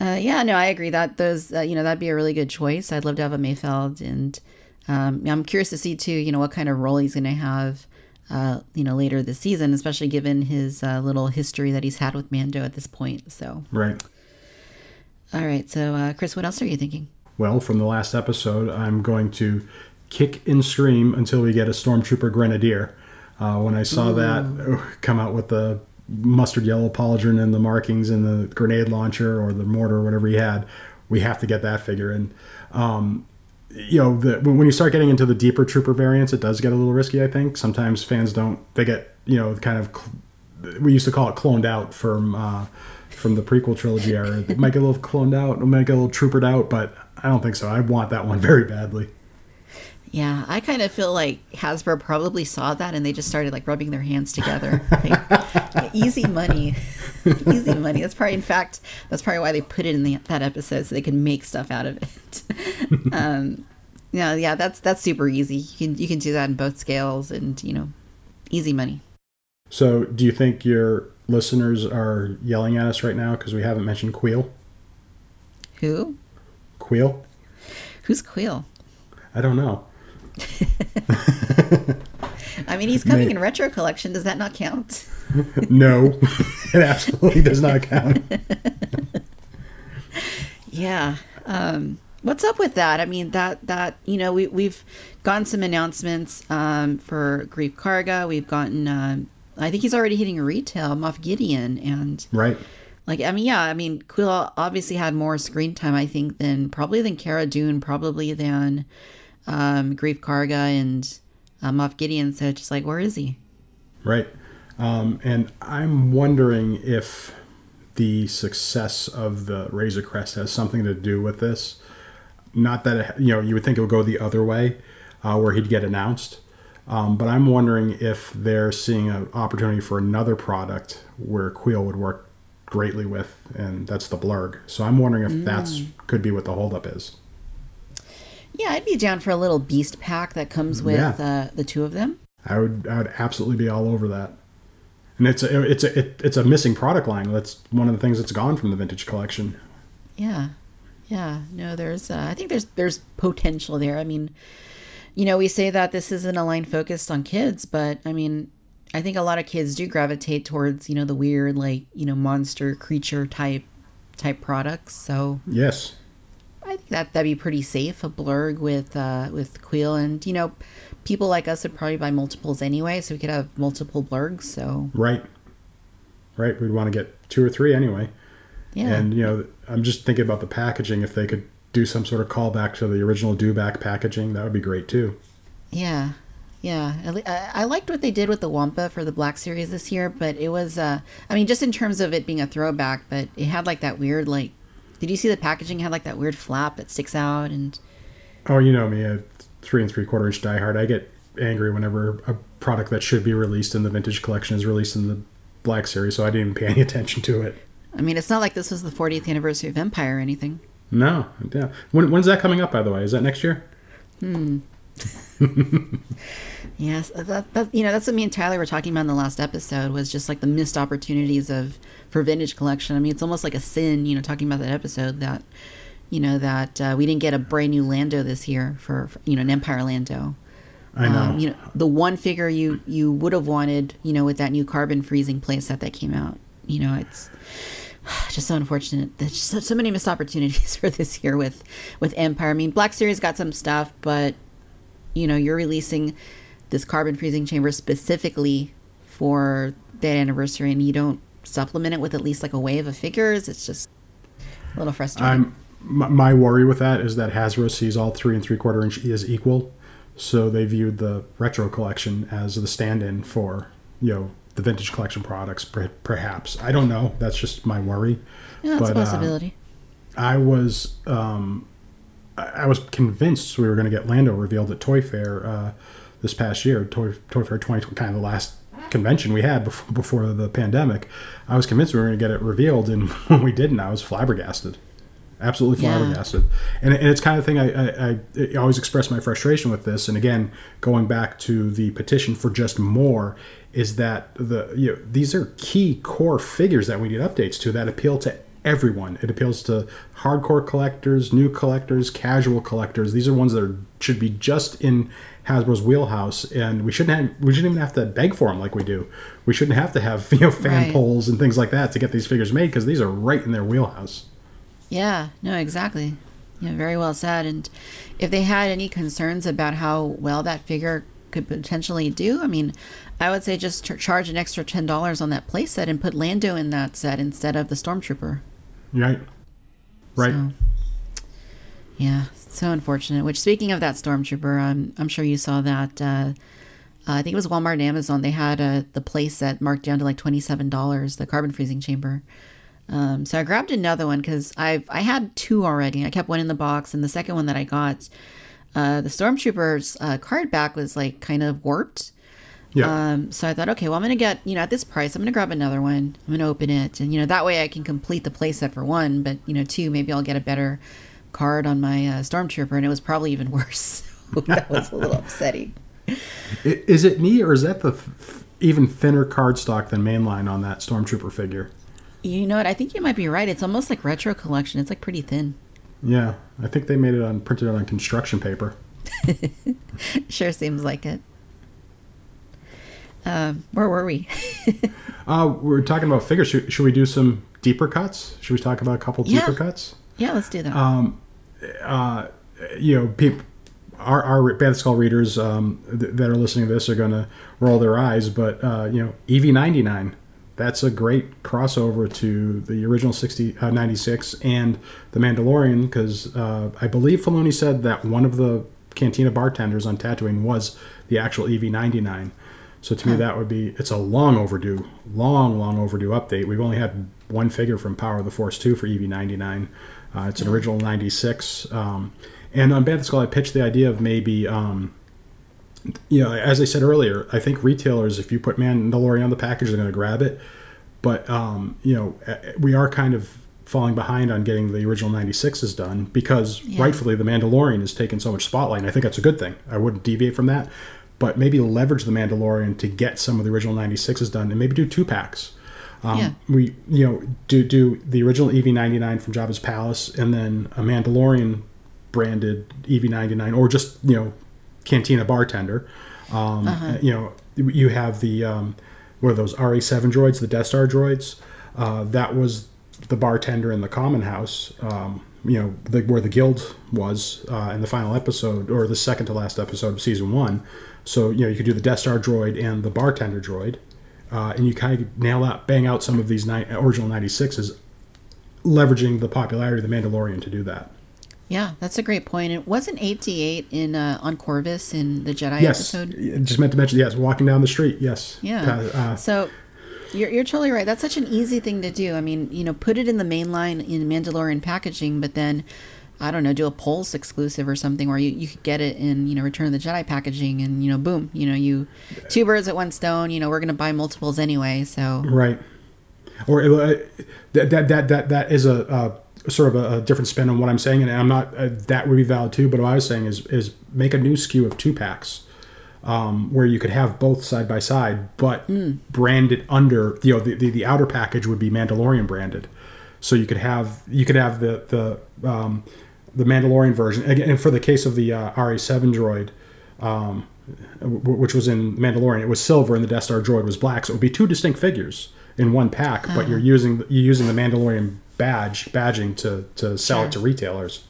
[SPEAKER 1] uh, yeah, no, I agree that those uh, you know that'd be a really good choice. I'd love to have a Mayfeld, and um, I'm curious to see too, you know, what kind of role he's going to have, uh, you know, later this season, especially given his uh, little history that he's had with Mando at this point. So,
[SPEAKER 2] Right.
[SPEAKER 1] all right, so uh, Chris, what else are you thinking?
[SPEAKER 2] Well, from the last episode, I'm going to kick and scream until we get a Stormtrooper Grenadier. Uh, when I saw that uh, come out with the mustard yellow pauldron and the markings and the grenade launcher or the mortar or whatever he had, we have to get that figure. And um, you know, the, when you start getting into the deeper trooper variants, it does get a little risky. I think sometimes fans don't. They get you know kind of. cl- We used to call it cloned out from uh, from the prequel trilogy era. It might get a little cloned out, it might get a little troopered out, but I don't think so. I want that one very badly.
[SPEAKER 1] Yeah, I kind of feel like Hasbro probably saw that and they just started like rubbing their hands together. Like, easy money, easy money. That's probably, in fact, that's probably why they put it in the, that episode so they can make stuff out of it. um, yeah, yeah, that's that's super easy. You can you can do that in both scales and you know, easy money.
[SPEAKER 2] So, do you think your listeners are yelling at us right now because we haven't mentioned Kuiil?
[SPEAKER 1] Who?
[SPEAKER 2] Kuiil?
[SPEAKER 1] Who's Quill?
[SPEAKER 2] I don't know.
[SPEAKER 1] I mean, he's coming in retro collection. Does that not count?
[SPEAKER 2] No, it absolutely does not count.
[SPEAKER 1] Yeah. Um, what's up with that? I mean, that that you know, we we've gotten some announcements um, for Greef Karga. We've gotten. Um, I think he's already hitting retail. Moff Gideon and
[SPEAKER 2] Right?
[SPEAKER 1] like I mean, yeah. I mean, Kuiil obviously had more screen time. I think than probably than Cara Dune, probably than um, Greef Karga and uh, Moff Gideon. So just like, where is he?
[SPEAKER 2] Right. Um, and I'm wondering if the success of the Razor Crest has something to do with this. Not that it, you know you would think it would go the other way, uh, where he'd get announced. Um, but I'm wondering if they're seeing an opportunity for another product where Kuiil would work greatly with, and that's the Blurg. So I'm wondering if that's could be what the holdup is.
[SPEAKER 1] Yeah, I'd be down for a little beast pack that comes with
[SPEAKER 2] Yeah.
[SPEAKER 1] uh, the two of them.
[SPEAKER 2] I would I would absolutely be all over that. And it's a, it's a, it, it's a missing product line. That's one of the things that's gone from the vintage collection.
[SPEAKER 1] Yeah, yeah. No, there's. Uh, I think there's there's potential there. I mean, you know, we say that this isn't a line focused on kids, but I mean, I think a lot of kids do gravitate towards you know the weird like you know monster creature type type products. So
[SPEAKER 2] Yes.
[SPEAKER 1] I think that that'd be pretty safe. A blurg with uh, with Kuiil, and you know, people like us would probably buy multiples anyway, so we could have multiple blurgs. So
[SPEAKER 2] Right. Right. We'd want to get two or three anyway.
[SPEAKER 1] yeah,
[SPEAKER 2] And you know, I'm just thinking about the packaging. If they could do some sort of callback to the original Dewback packaging, that would be great too.
[SPEAKER 1] Yeah, yeah. I, I liked what they did with the Wampa for the Black Series this year, but it was, uh, I mean, just in terms of it being a throwback, but it had like that weird, like, did you see the packaging had like that weird flap that sticks out? And
[SPEAKER 2] Oh, you know me, a three and three quarter inch diehard. I get angry whenever a product that should be released in the vintage collection is released in the Black Series, so I didn't even pay any attention to it.
[SPEAKER 1] I mean, it's not like this was the 40th anniversary of Empire or anything.
[SPEAKER 2] No, yeah. When, when's that coming up, by the way? Is that next year? Hmm.
[SPEAKER 1] yes, that, that you know that's what me and Tyler were talking about in the last episode was just like the missed opportunities of for vintage collection. I mean, it's almost like a sin, you know, talking about that episode that you know that uh, we didn't get a brand new Lando this year for, for you know an Empire Lando.
[SPEAKER 2] I know.
[SPEAKER 1] Um, you know, the one figure you you would have wanted, you know, with that new carbon freezing playset that came out. You know, it's just so unfortunate. There's so many missed opportunities for this year with with Empire. I mean, Black Series got some stuff, but you know, you're releasing this carbon freezing chamber specifically for that anniversary, and you don't supplement it with at least like a wave of figures. It's just a little frustrating.
[SPEAKER 2] I'm my, my worry with that is that Hasbro sees all three and three quarter inch as equal, so they viewed the retro collection as the stand-in for you know the vintage collection products. Perhaps I don't know. That's just my worry.
[SPEAKER 1] Yeah, that's a
[SPEAKER 2] But, uh,
[SPEAKER 1] possibility.
[SPEAKER 2] I was um, I I was convinced we were going to get Lando revealed at Toy Fair uh, this past year, Toy, Toy Fair 2020, kind of the last convention we had before, before the pandemic. I was convinced we were going to get it revealed, and when we didn't, I was flabbergasted. Absolutely
[SPEAKER 1] Yeah.
[SPEAKER 2] flabbergasted, and, and it's kind of thing I, I, I, I always express my frustration with this. And again, going back to the petition for just more, is that the you know, these are key core figures that we need updates to that appeal to everyone. It appeals to hardcore collectors, new collectors, casual collectors. These are ones that are, should be just in Hasbro's wheelhouse, and we shouldn't have, we shouldn't even have to beg for them like we do. We shouldn't have to have you know fan
[SPEAKER 1] Right.
[SPEAKER 2] polls and things like that to get these figures made because these are right in their wheelhouse.
[SPEAKER 1] Yeah, no, exactly. Yeah, very well said. And if they had any concerns about how well that figure could potentially do, I mean, I would say just ch- charge an extra ten dollars on that playset and put Lando in that set instead of the Stormtrooper.
[SPEAKER 2] Right. Right.
[SPEAKER 1] So, yeah, so unfortunate. Which, speaking of that Stormtrooper, I'm I'm sure you saw that. Uh, uh, I think it was Walmart and Amazon. They had uh, the playset marked down to like twenty seven dollars, the carbon freezing chamber. Um, so I grabbed another one because I've I had two already. I kept one in the box, and the second one that I got, uh, the Stormtrooper's uh, card back was like kind of warped.
[SPEAKER 2] Yeah.
[SPEAKER 1] Um, so I thought, okay, well, I'm gonna get you know at this price, I'm gonna grab another one. I'm gonna open it, and you know that way I can complete the playset for one, but you know two, maybe I'll get a better card on my uh, Stormtrooper, and it was probably even worse. That was a little upsetting.
[SPEAKER 2] Is it me or is that the th- even thinner cardstock than mainline on that Stormtrooper figure?
[SPEAKER 1] You know what? I think you might be right. It's almost like retro collection. It's like pretty thin.
[SPEAKER 2] Yeah, I think they made it on printed on construction paper.
[SPEAKER 1] Sure seems like it. Um, where were we?
[SPEAKER 2] Uh, we're talking about figures. Should, should we do some deeper cuts? Should we talk about a couple
[SPEAKER 1] Yeah.
[SPEAKER 2] deeper cuts?
[SPEAKER 1] yeah, let's do that.
[SPEAKER 2] Uh, you know, people, our, our BanthaSkull readers um, th- that are listening to this are going to roll their eyes, but uh, you know, EV99, that's a great crossover to the original 60, uh, 96 and the Mandalorian, because uh, I believe Filoni said that one of the Cantina bartenders on Tatooine was the actual EV99. So to me, that would be it's a long overdue, long, long overdue update. We've only had one figure from Power of the Force 2 for EV99. Uh, it's an original 96. Um, and on BanthaSkull, I pitched the idea of maybe, um, you know, as I said earlier, I think retailers, if you put Mandalorian on the package, they're going to grab it. But, um, you know, we are kind of falling behind on getting the original 96s done because
[SPEAKER 1] Yeah.
[SPEAKER 2] rightfully the Mandalorian has taken so much spotlight. And I think that's a good thing. I wouldn't deviate from that. But maybe leverage the Mandalorian to get some of the original 96s done and maybe do two packs. Um,
[SPEAKER 1] Yeah.
[SPEAKER 2] We, you know, do do the original EV99 from Jabba's Palace and then a Mandalorian branded EV99 or just, you know, Cantina bartender. Um, You know, you have the, um, what are those, RA7 droids, the Death Star droids? Uh, that was the bartender in the Common House, um, you know, the, where the guild was uh, in the final episode or the second to last episode of season one. So, you know, you could do the Death Star droid and the bartender droid. Uh, and you kind of nail out, bang out some of these ni- original 96s, leveraging the popularity of the Mandalorian to do that.
[SPEAKER 1] yeah, that's a great point. It wasn't 88 in uh, on Corvus in the Jedi
[SPEAKER 2] yes,
[SPEAKER 1] episode.
[SPEAKER 2] just meant to mention. Yes, walking down the street. Yes.
[SPEAKER 1] Yeah.
[SPEAKER 2] Uh,
[SPEAKER 1] so you're, you're totally right. That's such an easy thing to do. I mean, you know, put it in the main line in Mandalorian packaging, but then, I don't know, do a Pulse exclusive or something where you, you could get it in, you know, Return of the Jedi packaging and, you know, boom, you know, you two birds at one stone, you know, we're going to buy multiples anyway. So,
[SPEAKER 2] Right. Or uh, that that that that that is a, a sort of a, a different spin on what I'm saying, and I'm not uh, that would be valid too. But what I was saying is is make a new SKU of two packs, um, where you could have both side by side, but branded under you know the, the the outer package would be Mandalorian branded, so you could have you could have the the um, the Mandalorian version again. And for the case of the uh, RA7 droid. Um, w- which was in Mandalorian. It was silver, and the Death Star droid was black. So it would be two distinct figures in one pack, but you're using you're using the Mandalorian badge badging to to sell
[SPEAKER 1] Sure.
[SPEAKER 2] it to retailers,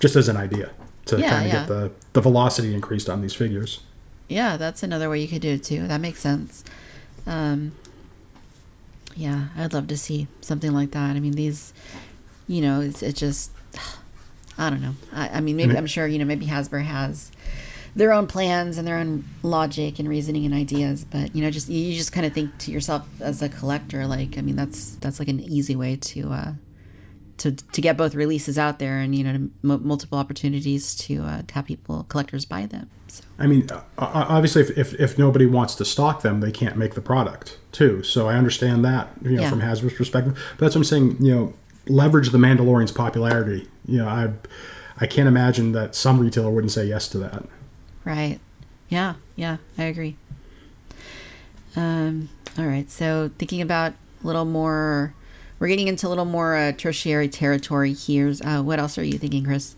[SPEAKER 2] just as an idea to
[SPEAKER 1] Yeah,
[SPEAKER 2] kind of
[SPEAKER 1] yeah.
[SPEAKER 2] get the the velocity increased on these figures.
[SPEAKER 1] yeah, that's another way you could do it too. That makes sense. Um, yeah, I'd love to see something like that. I mean, these, you know, it's it just I don't know. I, I mean, maybe I'm sure you know. Maybe Hasbro has their own plans and their own logic and reasoning and ideas, but you know, just you just kind of think to yourself as a collector, like, I mean, that's that's like an easy way to uh, to to get both releases out there and you know m- multiple opportunities to, uh, to have people collectors buy them. So.
[SPEAKER 2] I mean, uh, obviously, if, if, if nobody wants to stock them, they can't make the product too. So I understand that you know yeah. from Hasbro's perspective. But that's what I'm saying. You know, leverage the Mandalorian's popularity. You know, I I can't imagine that some retailer wouldn't say yes to that.
[SPEAKER 1] Right. Yeah. Yeah. I agree. Um. All right. So thinking about a little more, we're getting into a little more uh, tertiary territory here. Uh, what else are you thinking, Chris?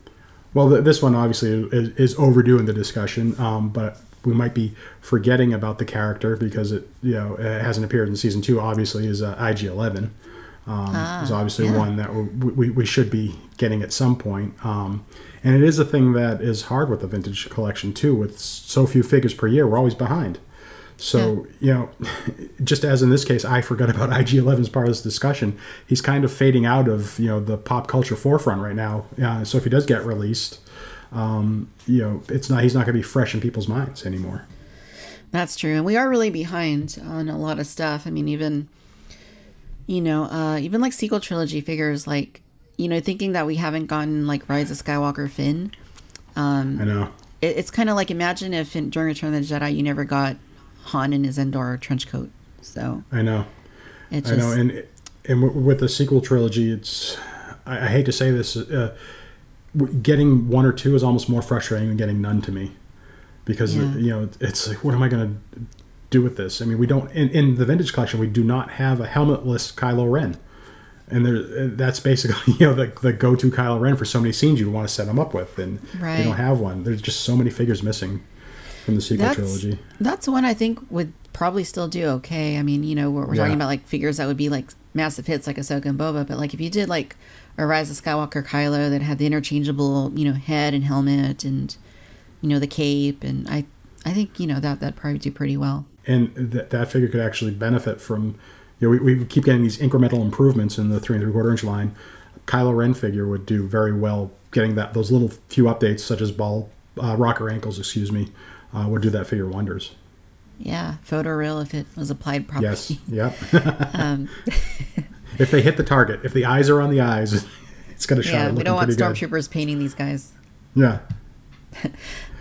[SPEAKER 2] Well, this one obviously is, is overdue in the discussion, um, but we might be forgetting about the character because it you know it hasn't appeared in season two. Obviously, is uh, IG Eleven. Um, ah, is obviously yeah. one that we, we, we, should be getting at some point. Um, and it is a thing that is hard with the vintage collection too. With so few figures per year, we're always behind. So yeah. you know, just as in this case, I forgot about IG Eleven as part of this discussion. He's kind of fading out of you know the pop culture forefront right now. Uh, so if he does get released, um, you know, it's not he's not going to be fresh in people's minds anymore.
[SPEAKER 1] That's true, and we are really behind on a lot of stuff. I mean, even you know, uh, even like sequel trilogy figures, like you know, thinking that we haven't gotten like Rise of Skywalker Finn.
[SPEAKER 2] Um, I know.
[SPEAKER 1] It, it's kind of like imagine if in, during Return of the Jedi you never got Han in his Endor trench coat. So
[SPEAKER 2] I know. Just, I know, and and with the sequel trilogy, it's I, I hate to say this, uh, getting one or two is almost more frustrating than getting none to me, because yeah. you know it's like what am I going to do with this? I mean, we don't in, in the vintage collection we do not have a helmetless Kylo Ren and there that's basically you know the, the go-to Kylo Ren for so many scenes you want to set him up with, and right. they don't have one. There's just so many figures missing from the sequel
[SPEAKER 1] that's,
[SPEAKER 2] trilogy.
[SPEAKER 1] That's one I think would probably still do okay. I mean, you know, we're, we're yeah. talking about like figures that would be like massive hits like Ahsoka and Boba, but like if you did like a Rise of Skywalker Kylo that had the interchangeable, you know, head and helmet and you know the cape, and I I think you know that that probably do pretty well.
[SPEAKER 2] And that that figure could actually benefit from you know, we, we keep getting these incremental improvements in the three and three quarter inch line. Kylo Ren figure would do very well getting that those little few updates, such as ball uh, rocker ankles, excuse me, uh, would do that figure wonders.
[SPEAKER 1] Yeah, photoreal if it was applied properly.
[SPEAKER 2] Yes. Yep. um. if they hit the target, if the eyes are on the eyes, it's going to shine. Yeah, we don't want
[SPEAKER 1] stormtroopers painting these guys.
[SPEAKER 2] Yeah.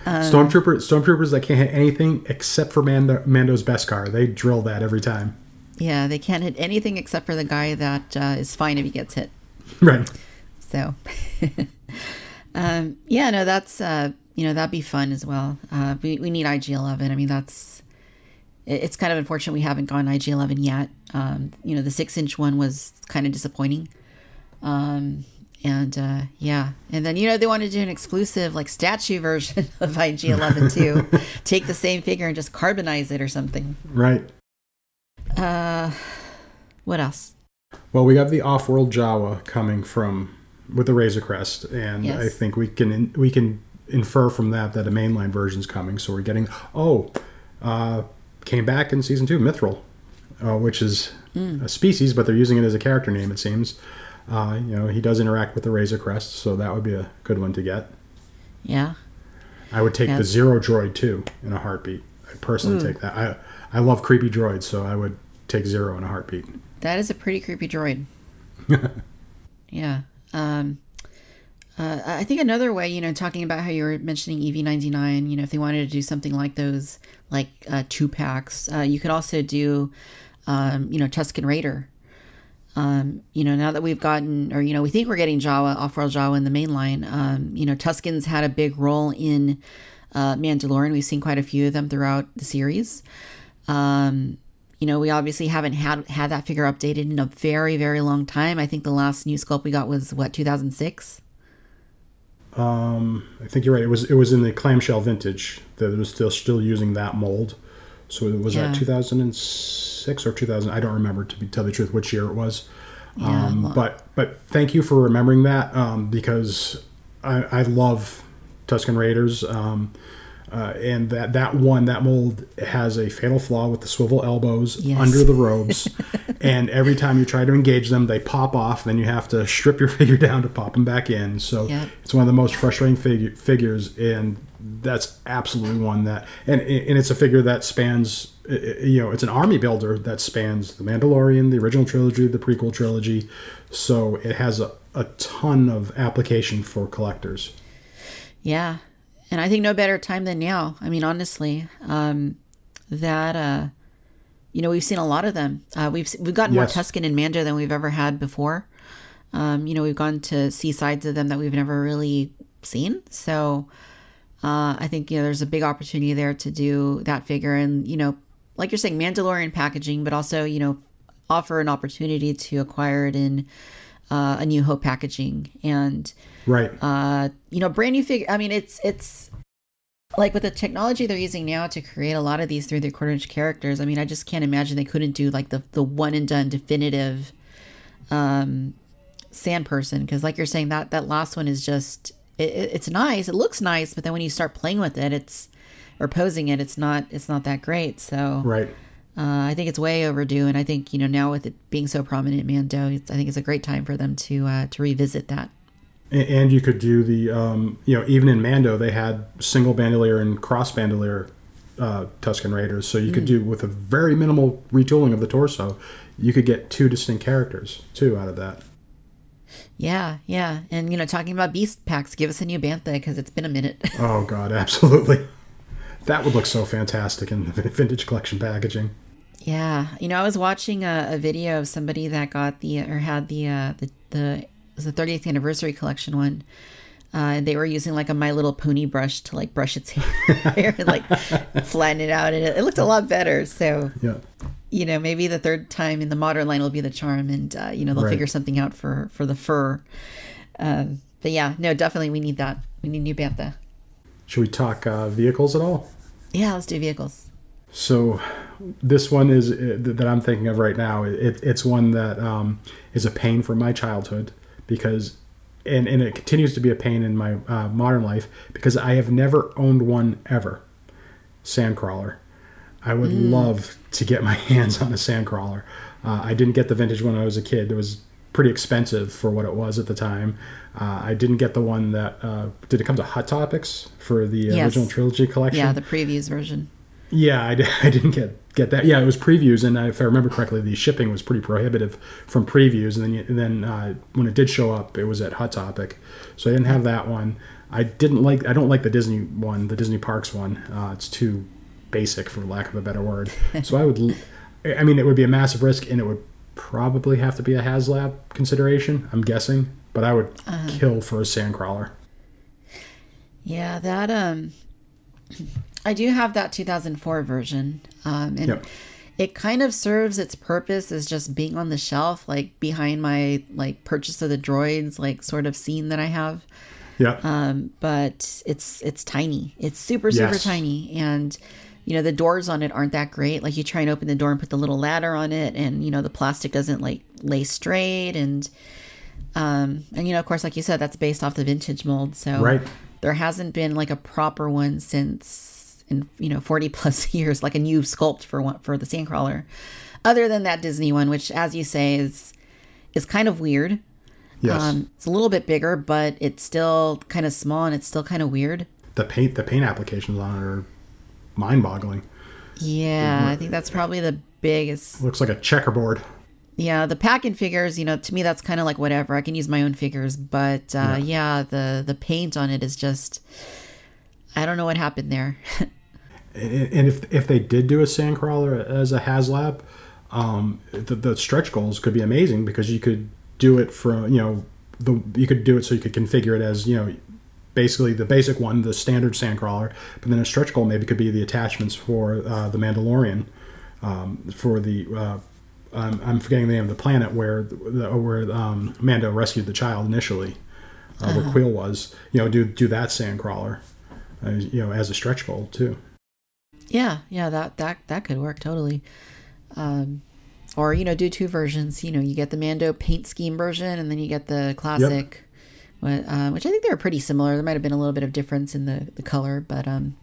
[SPEAKER 2] Um, Stormtrooper, stormtroopers that can't hit anything except for Mando, Mando's Beskar. They drill that every time.
[SPEAKER 1] Yeah, they can't hit anything except for the guy that uh, is fine if he gets hit.
[SPEAKER 2] Right.
[SPEAKER 1] So, um, yeah, no, that's uh, you know that'd be fun as well. Uh, we we need IG Eleven. I mean, that's it's kind of unfortunate we haven't gone IG Eleven yet. Um, you know, the six inch one was kind of disappointing. Um, and uh, yeah, and then you know they want to do an exclusive like statue version of IG Eleven too. Take the same figure and just carbonize it or something.
[SPEAKER 2] Right.
[SPEAKER 1] Uh, what else?
[SPEAKER 2] Well, we have the off-world Jawa coming from with the Razor Crest, and yes. I think we can we can infer from that that a mainline version's coming. So we're getting oh, uh, came back in season two, Mythrol, uh, which is mm. a species, but they're using it as a character name. It seems. Uh, you know, he does interact with the Razor Crest, so that would be a good one to get.
[SPEAKER 1] Yeah.
[SPEAKER 2] I would take yeah. the Zero Droid too in a heartbeat. I'd personally Ooh. take that. I I love creepy droids, so I would take zero in a heartbeat.
[SPEAKER 1] That is a pretty creepy droid. yeah. Um, uh, I think another way, you know, talking about how you were mentioning EV99, you know, if they wanted to do something like those, like uh, two packs, uh, you could also do, um, you know, Tusken Raider. Um, you know, now that we've gotten, or, you know, we think we're getting Jawa, off world Jawa in the main line, um, you know, Tusken's had a big role in uh, Mandalorian. We've seen quite a few of them throughout the series. Um, you know, we obviously haven't had had that figure updated in a very, very long time. I think the last new sculpt we got was what 2006.
[SPEAKER 2] Um, I think you're right. It was it was in the clamshell vintage that was still still using that mold. So it was yeah. that 2006 or 2000. I don't remember to be tell the truth which year it was. Yeah, um, well. but but thank you for remembering that um, because I, I love Tusken Raiders. Um, Uh, and that that one that mold has a fatal flaw with the swivel elbows
[SPEAKER 1] Yes.
[SPEAKER 2] under the robes and every time you try to engage them they pop off then you have to strip your figure down to pop them back in so
[SPEAKER 1] Yep.
[SPEAKER 2] it's one of the most frustrating figure, figures and that's absolutely one that and and it's a figure that spans uh, you know it's an army builder that spans the mandalorian the original trilogy the prequel trilogy so it has a, a ton of application for collectors
[SPEAKER 1] Yeah. And I think no better time than now. I mean, honestly, um, that, uh, you know, we've seen a lot of them. Uh, we've, we've gotten more
[SPEAKER 2] Yes.
[SPEAKER 1] Tusken and Mando than we've ever had before. Um, you know, we've gone to see sides of them that we've never really seen. So, uh, I think, you know, there's a big opportunity there to do that figure and, you know, like you're saying, Mandalorian packaging, but also, you know, offer an opportunity to acquire it in, uh, a New Hope packaging. And,
[SPEAKER 2] right.
[SPEAKER 1] uh you know brand new figure i mean it's it's like with the technology they're using now to create a lot of these through the quarter inch characters i mean i just can't imagine they couldn't do like the the one and done definitive um sand person. Because like you're saying that that last one is just it, it- it's nice. It looks nice but then when you start playing with it it's or posing it it's not it's not that great. So
[SPEAKER 2] right.
[SPEAKER 1] uh, I think it's way overdue, and I think you know now with it being so prominent in Mando, it's, I think it's a great time for them to uh, to revisit that.
[SPEAKER 2] And you could do the um, you know even in mando they had single bandolier and cross bandolier uh, tusken raiders. So you could do with a very minimal retooling of the torso you could get two distinct characters too out of that
[SPEAKER 1] Yeah, yeah, and you know, talking about beast packs, give us a new bantha because it's been a minute.
[SPEAKER 2] oh god absolutely that would look so fantastic in the vintage collection packaging
[SPEAKER 1] yeah, you know, I was watching a, a video of somebody that got the or had the uh, the the the 30th anniversary collection one. Uh, and they were using like a My Little Pony brush to like brush its hair and like flatten it out, and it, it looked a lot better. So
[SPEAKER 2] yeah
[SPEAKER 1] you know, maybe the third time in the modern line will be the charm, and uh, you know they'll
[SPEAKER 2] Right.
[SPEAKER 1] figure something out for for the fur. Um, but yeah, no, definitely we need that. We need new bantha.
[SPEAKER 2] should we talk uh, vehicles at all
[SPEAKER 1] Yeah, let's do vehicles.
[SPEAKER 2] So this one is uh, that I'm thinking of right now. It, it's one that um, is a pain from my childhood because, and, and it continues to be a pain in my uh, modern life because I have never owned one ever. Sandcrawler. I would love to get my hands on a Sandcrawler. Uh, I didn't get the vintage when I was a kid. It was pretty expensive for what it was at the time. Uh, I didn't get the one that uh, did it come to Hot Topics for the
[SPEAKER 1] Yes.
[SPEAKER 2] original trilogy collection.
[SPEAKER 1] Yeah, the previews version.
[SPEAKER 2] Yeah, I, I didn't get get that. Yeah, it was previews, and if I remember correctly, the shipping was pretty prohibitive from previews. And then and then uh, when it did show up, it was at Hot Topic, so I didn't have that one. I didn't like. I don't like the Disney one, the Disney Parks one. Uh, it's too basic, for lack of a better word. So I would. I mean, it would be a massive risk, and it would probably have to be a HasLab consideration. I'm guessing, but I would kill for a Sandcrawler.
[SPEAKER 1] Yeah, that um I do have that 2004 version. Um and
[SPEAKER 2] Yep.
[SPEAKER 1] it kind of serves its purpose as just being on the shelf like behind my like purchase of the droids like sort of scene that I have.
[SPEAKER 2] Yeah.
[SPEAKER 1] Um but it's it's tiny. It's super super
[SPEAKER 2] Yes.
[SPEAKER 1] tiny and you know the doors on it aren't that great. Like you try and open the door and put the little ladder on it and you know the plastic doesn't like lay straight and um and you know of course like you said that's based off the vintage mold so
[SPEAKER 2] Right.
[SPEAKER 1] there hasn't been like a proper one since in you know 40 plus years like a new sculpt for one for the sandcrawler other than that disney one which as you say is is kind of weird
[SPEAKER 2] yes.
[SPEAKER 1] um it's a little bit bigger but it's still kind of small and it's still kind of weird
[SPEAKER 2] the paint the paint applications on it are mind-boggling.
[SPEAKER 1] yeah i think that's probably the biggest
[SPEAKER 2] Looks like a checkerboard.
[SPEAKER 1] yeah the pack-in figures you know to me that's kind of like whatever i can use my own figures but uh yeah the the paint on it is just i don't know what happened there
[SPEAKER 2] And and if if they did do a sandcrawler as a HasLab, um, the, the stretch goals could be amazing because you could do it from you know the you could do it so you could configure it as you know basically the basic one, the standard sandcrawler, but then a stretch goal maybe could be the attachments for uh, the Mandalorian um, for the. Uh, I'm, I'm forgetting the name of the planet where the, where um, Mando rescued the child initially, uh, where Kuiil was. You know, do do that sandcrawler, uh, you know, as a stretch goal too.
[SPEAKER 1] Yeah, yeah, that that that could work totally. Um, or you know, do two versions. You know, you get the Mando paint scheme version, and then you get the classic, wh- uh, which I think they were pretty similar. There might have been a little bit of difference in the the color, but um,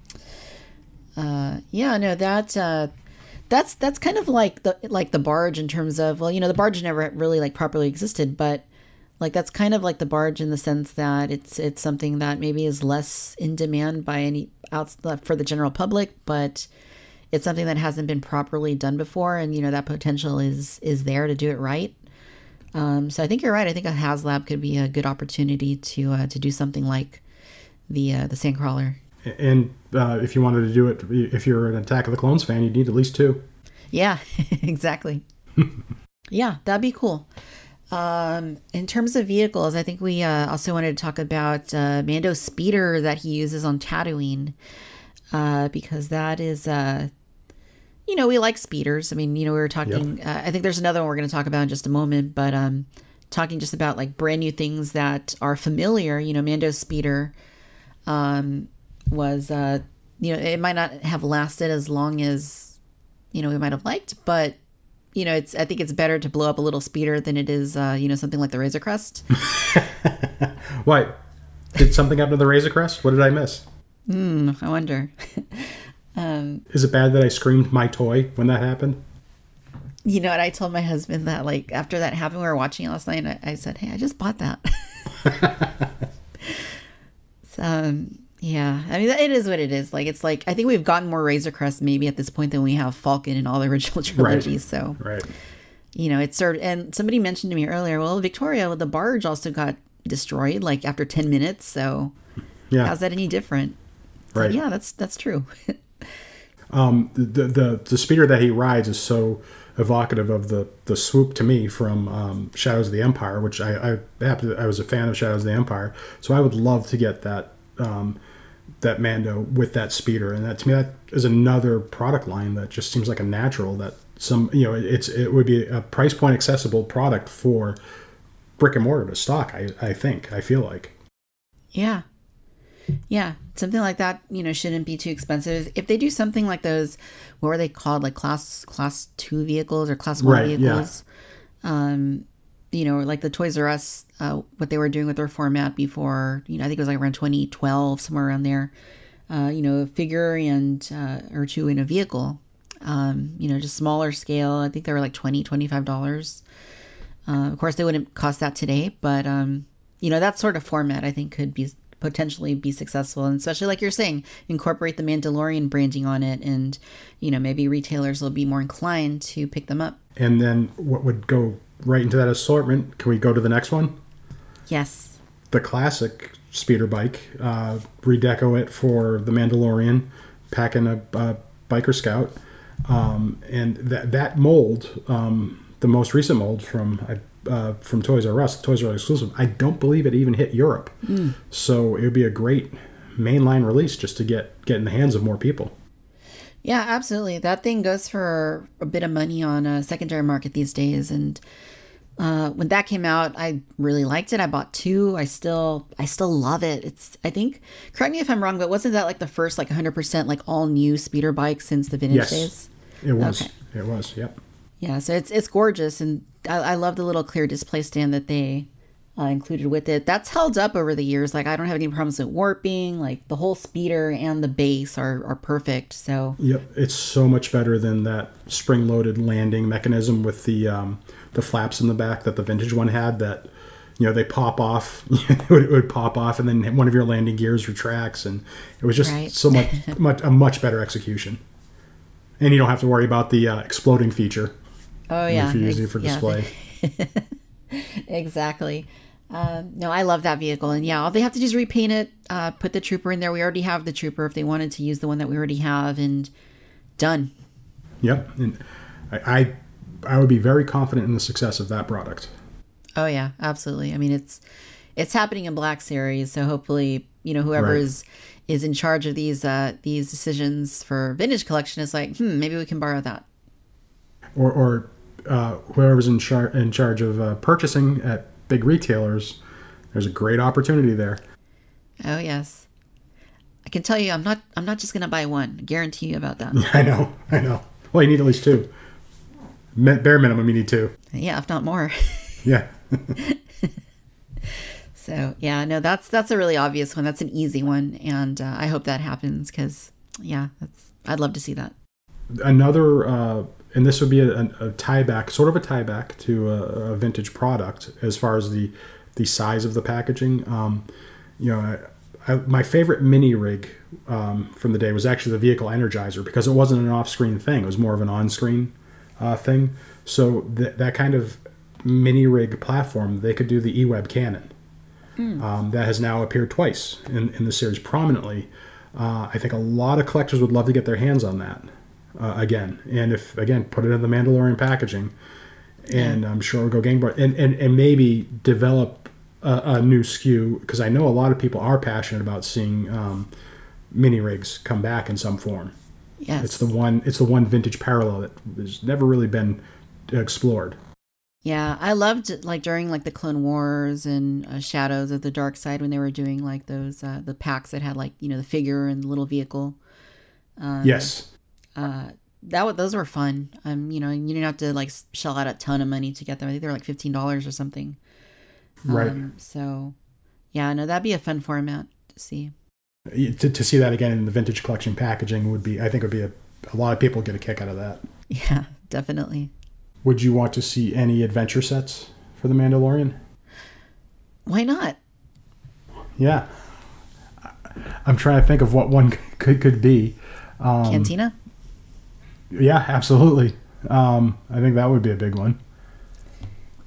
[SPEAKER 1] uh, yeah, no, that uh, that's that's kind of like the like the barge in terms of well, you know, the barge never really like properly existed, but like that's kind of like the barge in the sense that it's it's something that maybe is less in demand by any out for the general public, but it's something that hasn't been properly done before, and you know that potential is is there to do it right. Um, so I think you're right. I think a HasLab could be a good opportunity to uh, to do something like the uh, the Sandcrawler.
[SPEAKER 2] And uh, if you wanted to do it, if you're an Attack of the Clones fan, you'd need at least two.
[SPEAKER 1] Yeah, exactly. yeah, that'd be cool. Um, in terms of vehicles, I think we uh, also wanted to talk about uh, Mando's speeder that he uses on Tatooine, uh, because that is, uh, you know, we like speeders. I mean, you know, we were talking. Yep. Uh, I think there's another one we're going to talk about in just a moment, but um, talking just about like brand new things that are familiar. You know, Mando's speeder um, was, uh, you know, it might not have lasted as long as you know we might have liked, but you know, it's I think it's better to blow up a little speeder than it is, uh, you know, something like the Razor Crest.
[SPEAKER 2] Why? Did something happen to the Razor Crest? What did I miss?
[SPEAKER 1] Hmm, I wonder.
[SPEAKER 2] um, is it bad that I screamed my toy when that happened?
[SPEAKER 1] You know what? I told my husband that, like, after that happened, we were watching it last night, and I, I said, "Hey, I just bought that." so, um, yeah, I mean, it is what it is. Like, it's like I think we've gotten more Razor Crest maybe at this point than we have Falcon in all the original trilogies. Right. So,
[SPEAKER 2] right,
[SPEAKER 1] you know, it's sort and somebody mentioned to me earlier. Well, Victoria, the barge also got destroyed like after ten minutes. So, yeah, how's that any different? So, right. Yeah, that's that's true.
[SPEAKER 2] um, the the the speeder that he rides is so evocative of the the swoop to me from um, Shadows of the Empire, which I I, I was a fan of Shadows of the Empire. So I would love to get that. Um, that Mando with that speeder, and that to me that is another product line that just seems like a natural that some you know it's it would be a price point accessible product for brick and mortar to stock. I I think I feel like.
[SPEAKER 1] Yeah, yeah, something like that. You know, shouldn't be too expensive. If they do something like those, what were they called? Like class class two vehicles or class one right, vehicles. Yeah. Um, you know, like the Toys R Us, uh, what they were doing with their format before, you know, I think it was like around 2012, somewhere around there. Uh, you know, a figure and uh, or two in a vehicle. Um, you know, just smaller scale. I think they were like 20 $25. Uh, of course, they wouldn't cost that today, but, um, you know, that sort of format I think could be potentially be successful. And especially like you're saying, incorporate the Mandalorian branding on it. And, you know, maybe retailers will be more inclined to pick them up.
[SPEAKER 2] And then what would go right into that assortment. Can we go to the next one?
[SPEAKER 1] Yes.
[SPEAKER 2] The classic speeder bike. Uh, redeco it for the Mandalorian, pack in a, a biker scout, um, and that that mold, um, the most recent mold from uh, from Toys R Us, Toys R Us exclusive. I don't believe it even hit Europe, mm. so it would be a great mainline release just to get get in the hands of more people.
[SPEAKER 1] Yeah, absolutely. That thing goes for a bit of money on a secondary market these days, and uh, when that came out, I really liked it. I bought two. I still, I still love it. It's, I think, correct me if I'm wrong, but wasn't that like the first like 100% like all new speeder bike since the vintage yes, days?
[SPEAKER 2] It was. Okay. It was. Yep.
[SPEAKER 1] Yeah. So it's it's gorgeous, and I, I love the little clear display stand that they uh, included with it. That's held up over the years. Like I don't have any problems with warping. Like the whole speeder and the base are are perfect. So
[SPEAKER 2] yep, it's so much better than that spring loaded landing mechanism with the um, the flaps in the back that the vintage one had. That you know they pop off, it, would, it would pop off, and then one of your landing gears retracts, and it was just right. so much, much a much better execution. And you don't have to worry about the uh, exploding feature.
[SPEAKER 1] Oh yeah,
[SPEAKER 2] if you're using it for display.
[SPEAKER 1] Yeah. exactly. Um, no, I love that vehicle, and yeah, all they have to do is repaint it, uh, put the trooper in there. We already have the trooper. If they wanted to use the one that we already have, and done.
[SPEAKER 2] Yep, and I, I, I would be very confident in the success of that product.
[SPEAKER 1] Oh yeah, absolutely. I mean, it's it's happening in Black Series, so hopefully, you know, whoever right. is is in charge of these uh, these decisions for vintage collection is like, hmm, maybe we can borrow that.
[SPEAKER 2] Or, or uh, whoever's in, char- in charge of uh, purchasing at big retailers, there's a great opportunity there.
[SPEAKER 1] Oh yes. I can tell you I'm not I'm not just gonna buy one. I guarantee you about that.
[SPEAKER 2] I know, I know. Well you need at least two. Bare minimum you need two.
[SPEAKER 1] Yeah, if not more.
[SPEAKER 2] yeah.
[SPEAKER 1] so yeah, no, that's that's a really obvious one. That's an easy one, and uh, I hope that happens because yeah, that's I'd love to see that.
[SPEAKER 2] Another, uh, and this would be a, a, tie back, sort of a tie back to a, a, vintage product as far as the the size of the packaging. Um, you know, I, I, my favorite mini rig um, from the day was actually the vehicle energizer because it wasn't an off screen thing; it was more of an on screen uh, thing. So th- that kind of mini rig platform, they could do the E-Web cannon. Mm. Um, that has now appeared twice in, in the series prominently. Uh, I think a lot of collectors would love to get their hands on that uh, again. And if, again, put it in the Mandalorian packaging, and. I'm sure it'll go gangbusters. And, and, and maybe develop a, a new SKU, because I know a lot of people are passionate about seeing um, mini rigs come back in some form.
[SPEAKER 1] Yes.
[SPEAKER 2] It's the one. It's the one vintage parallel that has never really been explored.
[SPEAKER 1] Yeah, I loved like during like the Clone Wars and uh, Shadows of the Dark Side when they were doing like those uh, the packs that had like you know the figure and the little vehicle.
[SPEAKER 2] Um, yes.
[SPEAKER 1] Uh, that those were fun. Um, you know, you didn't have to like shell out a ton of money to get them. I think they were like fifteen dollars or something.
[SPEAKER 2] Right.
[SPEAKER 1] Um, so, yeah, no, that'd be a fun format to see.
[SPEAKER 2] To, to see that again in the vintage collection packaging would be, I think, would be a, a lot of people get a kick out of that.
[SPEAKER 1] Yeah, definitely.
[SPEAKER 2] Would you want to see any adventure sets for the Mandalorian?
[SPEAKER 1] Why not?
[SPEAKER 2] Yeah. I'm trying to think of what one could could be.
[SPEAKER 1] Um, Cantina.
[SPEAKER 2] Yeah, absolutely. Um, I think that would be a big one.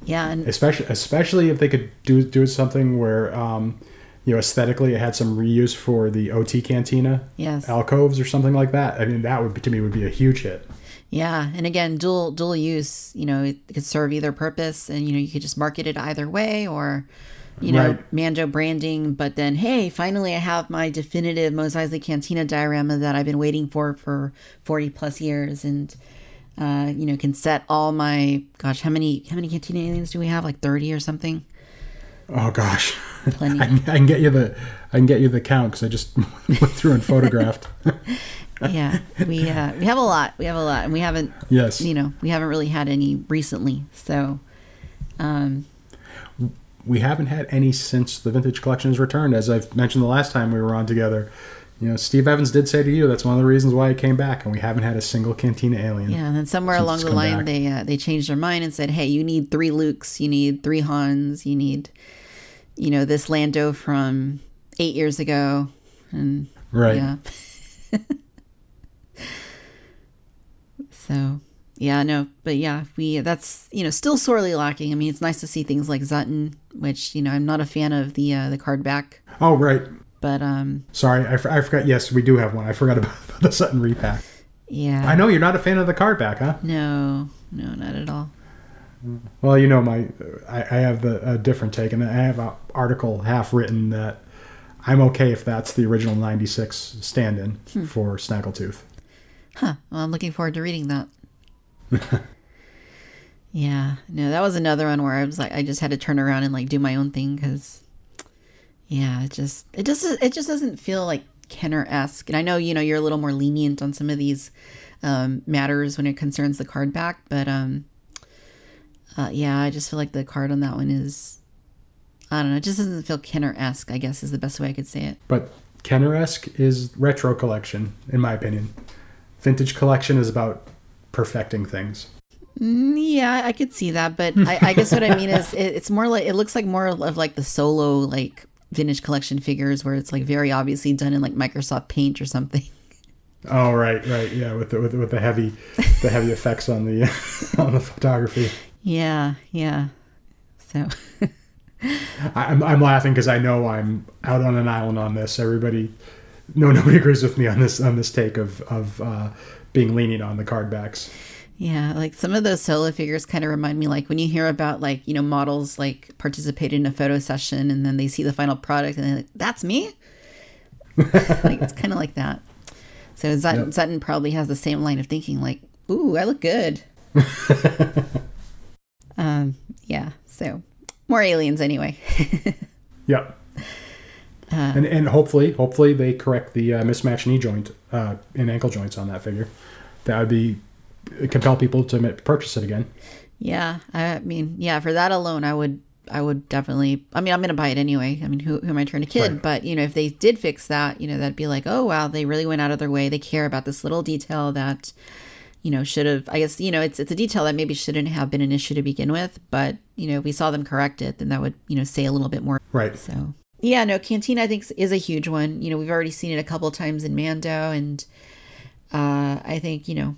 [SPEAKER 1] Yeah, and
[SPEAKER 2] especially especially if they could do do something where um, you know aesthetically it had some reuse for the OT cantina,
[SPEAKER 1] yes,
[SPEAKER 2] alcoves or something like that. I mean, that would be, to me would be a huge hit.
[SPEAKER 1] Yeah, and again, dual dual use. You know, it could serve either purpose, and you know, you could just market it either way, or you know, right. Mando branding. But then, hey, finally, I have my definitive Mos Eisley Cantina diorama that I've been waiting for for forty plus years, and uh, you know, can set all my gosh, how many how many Cantina aliens do we have? Like thirty or something.
[SPEAKER 2] Oh gosh, plenty. I, can, I can get you the I can get you the count because I just went through and photographed.
[SPEAKER 1] yeah, we uh, we have a lot. We have a lot, and we haven't.
[SPEAKER 2] Yes.
[SPEAKER 1] You know, we haven't really had any recently. So, um,
[SPEAKER 2] we haven't had any since the vintage collection has returned. As I've mentioned the last time we were on together, you know, Steve Evans did say to you that's one of the reasons why it came back, and we haven't had a single Cantina alien.
[SPEAKER 1] Yeah, and then somewhere along the line, back. they uh, they changed their mind and said, "Hey, you need three Lukes, you need three Hans, you need, you know, this Lando from eight years ago," and
[SPEAKER 2] right.
[SPEAKER 1] Yeah. So yeah, no, but yeah, we that's you know still sorely lacking. I mean, it's nice to see things like Zutton, which you know I'm not a fan of the uh, the card back.
[SPEAKER 2] Oh right.
[SPEAKER 1] But um.
[SPEAKER 2] Sorry, I, I forgot. Yes, we do have one. I forgot about the Zutton repack.
[SPEAKER 1] Yeah.
[SPEAKER 2] I know you're not a fan of the card back, huh?
[SPEAKER 1] No, no, not at all.
[SPEAKER 2] Well, you know, my I, I have the a different take, and I have an article half written that I'm okay if that's the original '96 stand-in hmm. for Snaggletooth.
[SPEAKER 1] Huh. Well, I'm looking forward to reading that. yeah. No, that was another one where I was like, I just had to turn around and like do my own thing because, yeah, it just it just it just doesn't feel like Kenner esque. And I know you know you're a little more lenient on some of these um, matters when it concerns the card back, but um, uh, yeah, I just feel like the card on that one is. I don't know. It just doesn't feel Kenner esque. I guess is the best way I could say it.
[SPEAKER 2] But Kenner esque is retro collection, in my opinion vintage collection is about perfecting things.
[SPEAKER 1] Mm, yeah, I could see that, but I, I guess what I mean is it, it's more like it looks like more of like the solo like vintage collection figures where it's like very obviously done in like Microsoft Paint or something.
[SPEAKER 2] Oh right, right, yeah, with the with, with the heavy the heavy effects on the on the photography.
[SPEAKER 1] Yeah, yeah. So
[SPEAKER 2] I'm I'm laughing because I know I'm out on an island on this. Everybody no, nobody agrees with me on this on this take of of uh, being lenient on the card backs.
[SPEAKER 1] Yeah, like some of those solo figures kind of remind me like when you hear about like you know models like participate in a photo session and then they see the final product and they're like, "That's me." like it's kind of like that. So Zutton, yep. Zutton probably has the same line of thinking, like, "Ooh, I look good." um, yeah. So more aliens anyway.
[SPEAKER 2] yep. Uh, and and hopefully, hopefully they correct the uh, mismatch knee joint uh, and ankle joints on that figure. That would be compel people to purchase it again.
[SPEAKER 1] Yeah, I mean, yeah, for that alone, I would I would definitely. I mean, I'm gonna buy it anyway. I mean, who, who am I trying to kid?
[SPEAKER 2] Right.
[SPEAKER 1] But you know, if they did fix that, you know, that'd be like, oh wow, they really went out of their way. They care about this little detail that, you know, should have. I guess you know, it's it's a detail that maybe shouldn't have been an issue to begin with. But you know, if we saw them correct it, then that would you know say a little bit more.
[SPEAKER 2] Right.
[SPEAKER 1] So yeah, no, Cantina I think is a huge one. You know, we've already seen it a couple times in Mando, and uh, I think you know,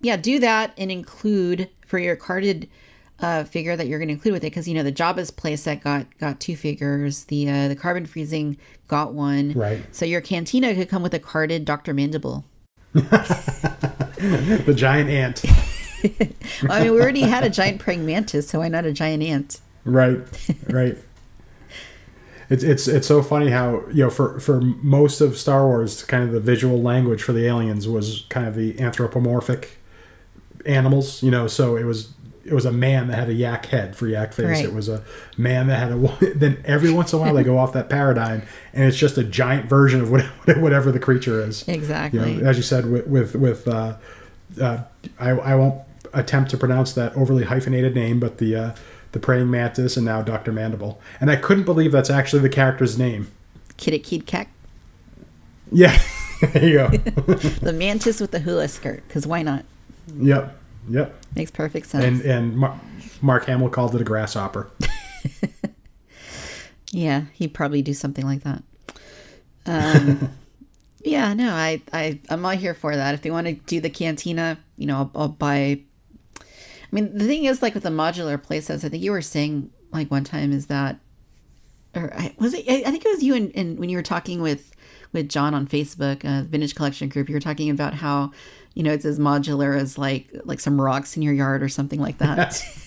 [SPEAKER 1] yeah, do that and include for your carded uh, figure that you're going to include with it because you know the Jabba's playset got got two figures, the uh, the carbon freezing got one,
[SPEAKER 2] Right.
[SPEAKER 1] So your Cantina could come with a carded Doctor Mandible.
[SPEAKER 2] The giant ant.
[SPEAKER 1] I mean, we already had a giant praying mantis, so why not a giant ant?
[SPEAKER 2] Right. Right. It's, it's it's so funny how you know for for most of Star Wars kind of the visual language for the aliens was kind of the anthropomorphic animals you know so it was it was a man that had a yak head for yak face
[SPEAKER 1] Right.
[SPEAKER 2] it was a man that had a then every once in a while they go off that paradigm and it's just a giant version of what, whatever the creature is you
[SPEAKER 1] Exactly.
[SPEAKER 2] know as you said with with with uh, uh, I, I won't attempt to pronounce that overly hyphenated name, but the uh, the praying mantis and now Doctor Mandible, and I couldn't believe that's actually the character's name.
[SPEAKER 1] Kid
[SPEAKER 2] Yeah, there you go.
[SPEAKER 1] the mantis with the hula skirt, because why not?
[SPEAKER 2] yep, yep.
[SPEAKER 1] Makes perfect sense.
[SPEAKER 2] And and Mar- Mark Hamill called it a grasshopper.
[SPEAKER 1] Yeah, he'd probably do something like that. Um, yeah, no, I, I, I'm all here for that. If they want to do the cantina, you know, I'll, I'll buy. I mean, the thing is, like with the modular playsets, I think you were saying like one time is that, or I, was it? I think it was you and, and when you were talking with with John on Facebook, uh, Vintage Collection Group, you were talking about how, you know, it's as modular as like like some rocks in your yard or something like that.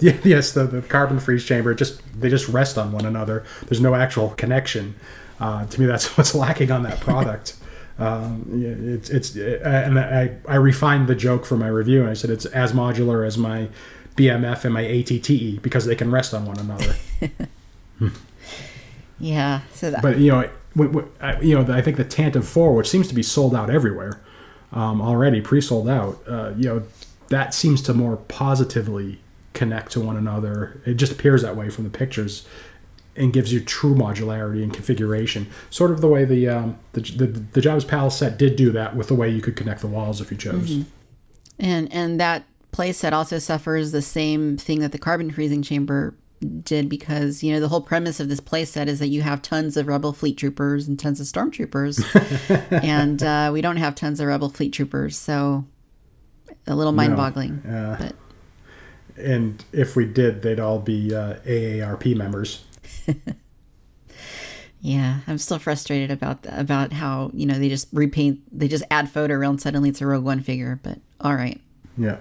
[SPEAKER 2] Yeah, yes, the, the carbon freeze chamber just they just rest on one another. There's no actual connection. Uh, to me, that's what's lacking on that product. Um, it's it's uh, and I I refined the joke for my review and I said it's as modular as my BMF and my ATTE because they can rest on one another.
[SPEAKER 1] yeah. So that,
[SPEAKER 2] But you know, I- you know, I think the Tantive Four, which seems to be sold out everywhere um, already, pre-sold out. Uh, you know, that seems to more positively connect to one another. It just appears that way from the pictures, and gives you true modularity and configuration. Sort of the way the um, the the, the Jabba's Palace set did do that with the way you could connect the walls if you chose.
[SPEAKER 1] And and that playset also suffers the same thing that the carbon freezing chamber did because you know the whole premise of this playset is that you have tons of rebel fleet troopers and tons of stormtroopers, and uh, we don't have tons of rebel fleet troopers, so a little mind-boggling.
[SPEAKER 2] Yeah.
[SPEAKER 1] But
[SPEAKER 2] And if we did, they'd all be uh, AARP members.
[SPEAKER 1] yeah, I'm still frustrated about about how you know they just repaint, they just add photo and suddenly it's a Rogue One figure. But all right,
[SPEAKER 2] Yeah.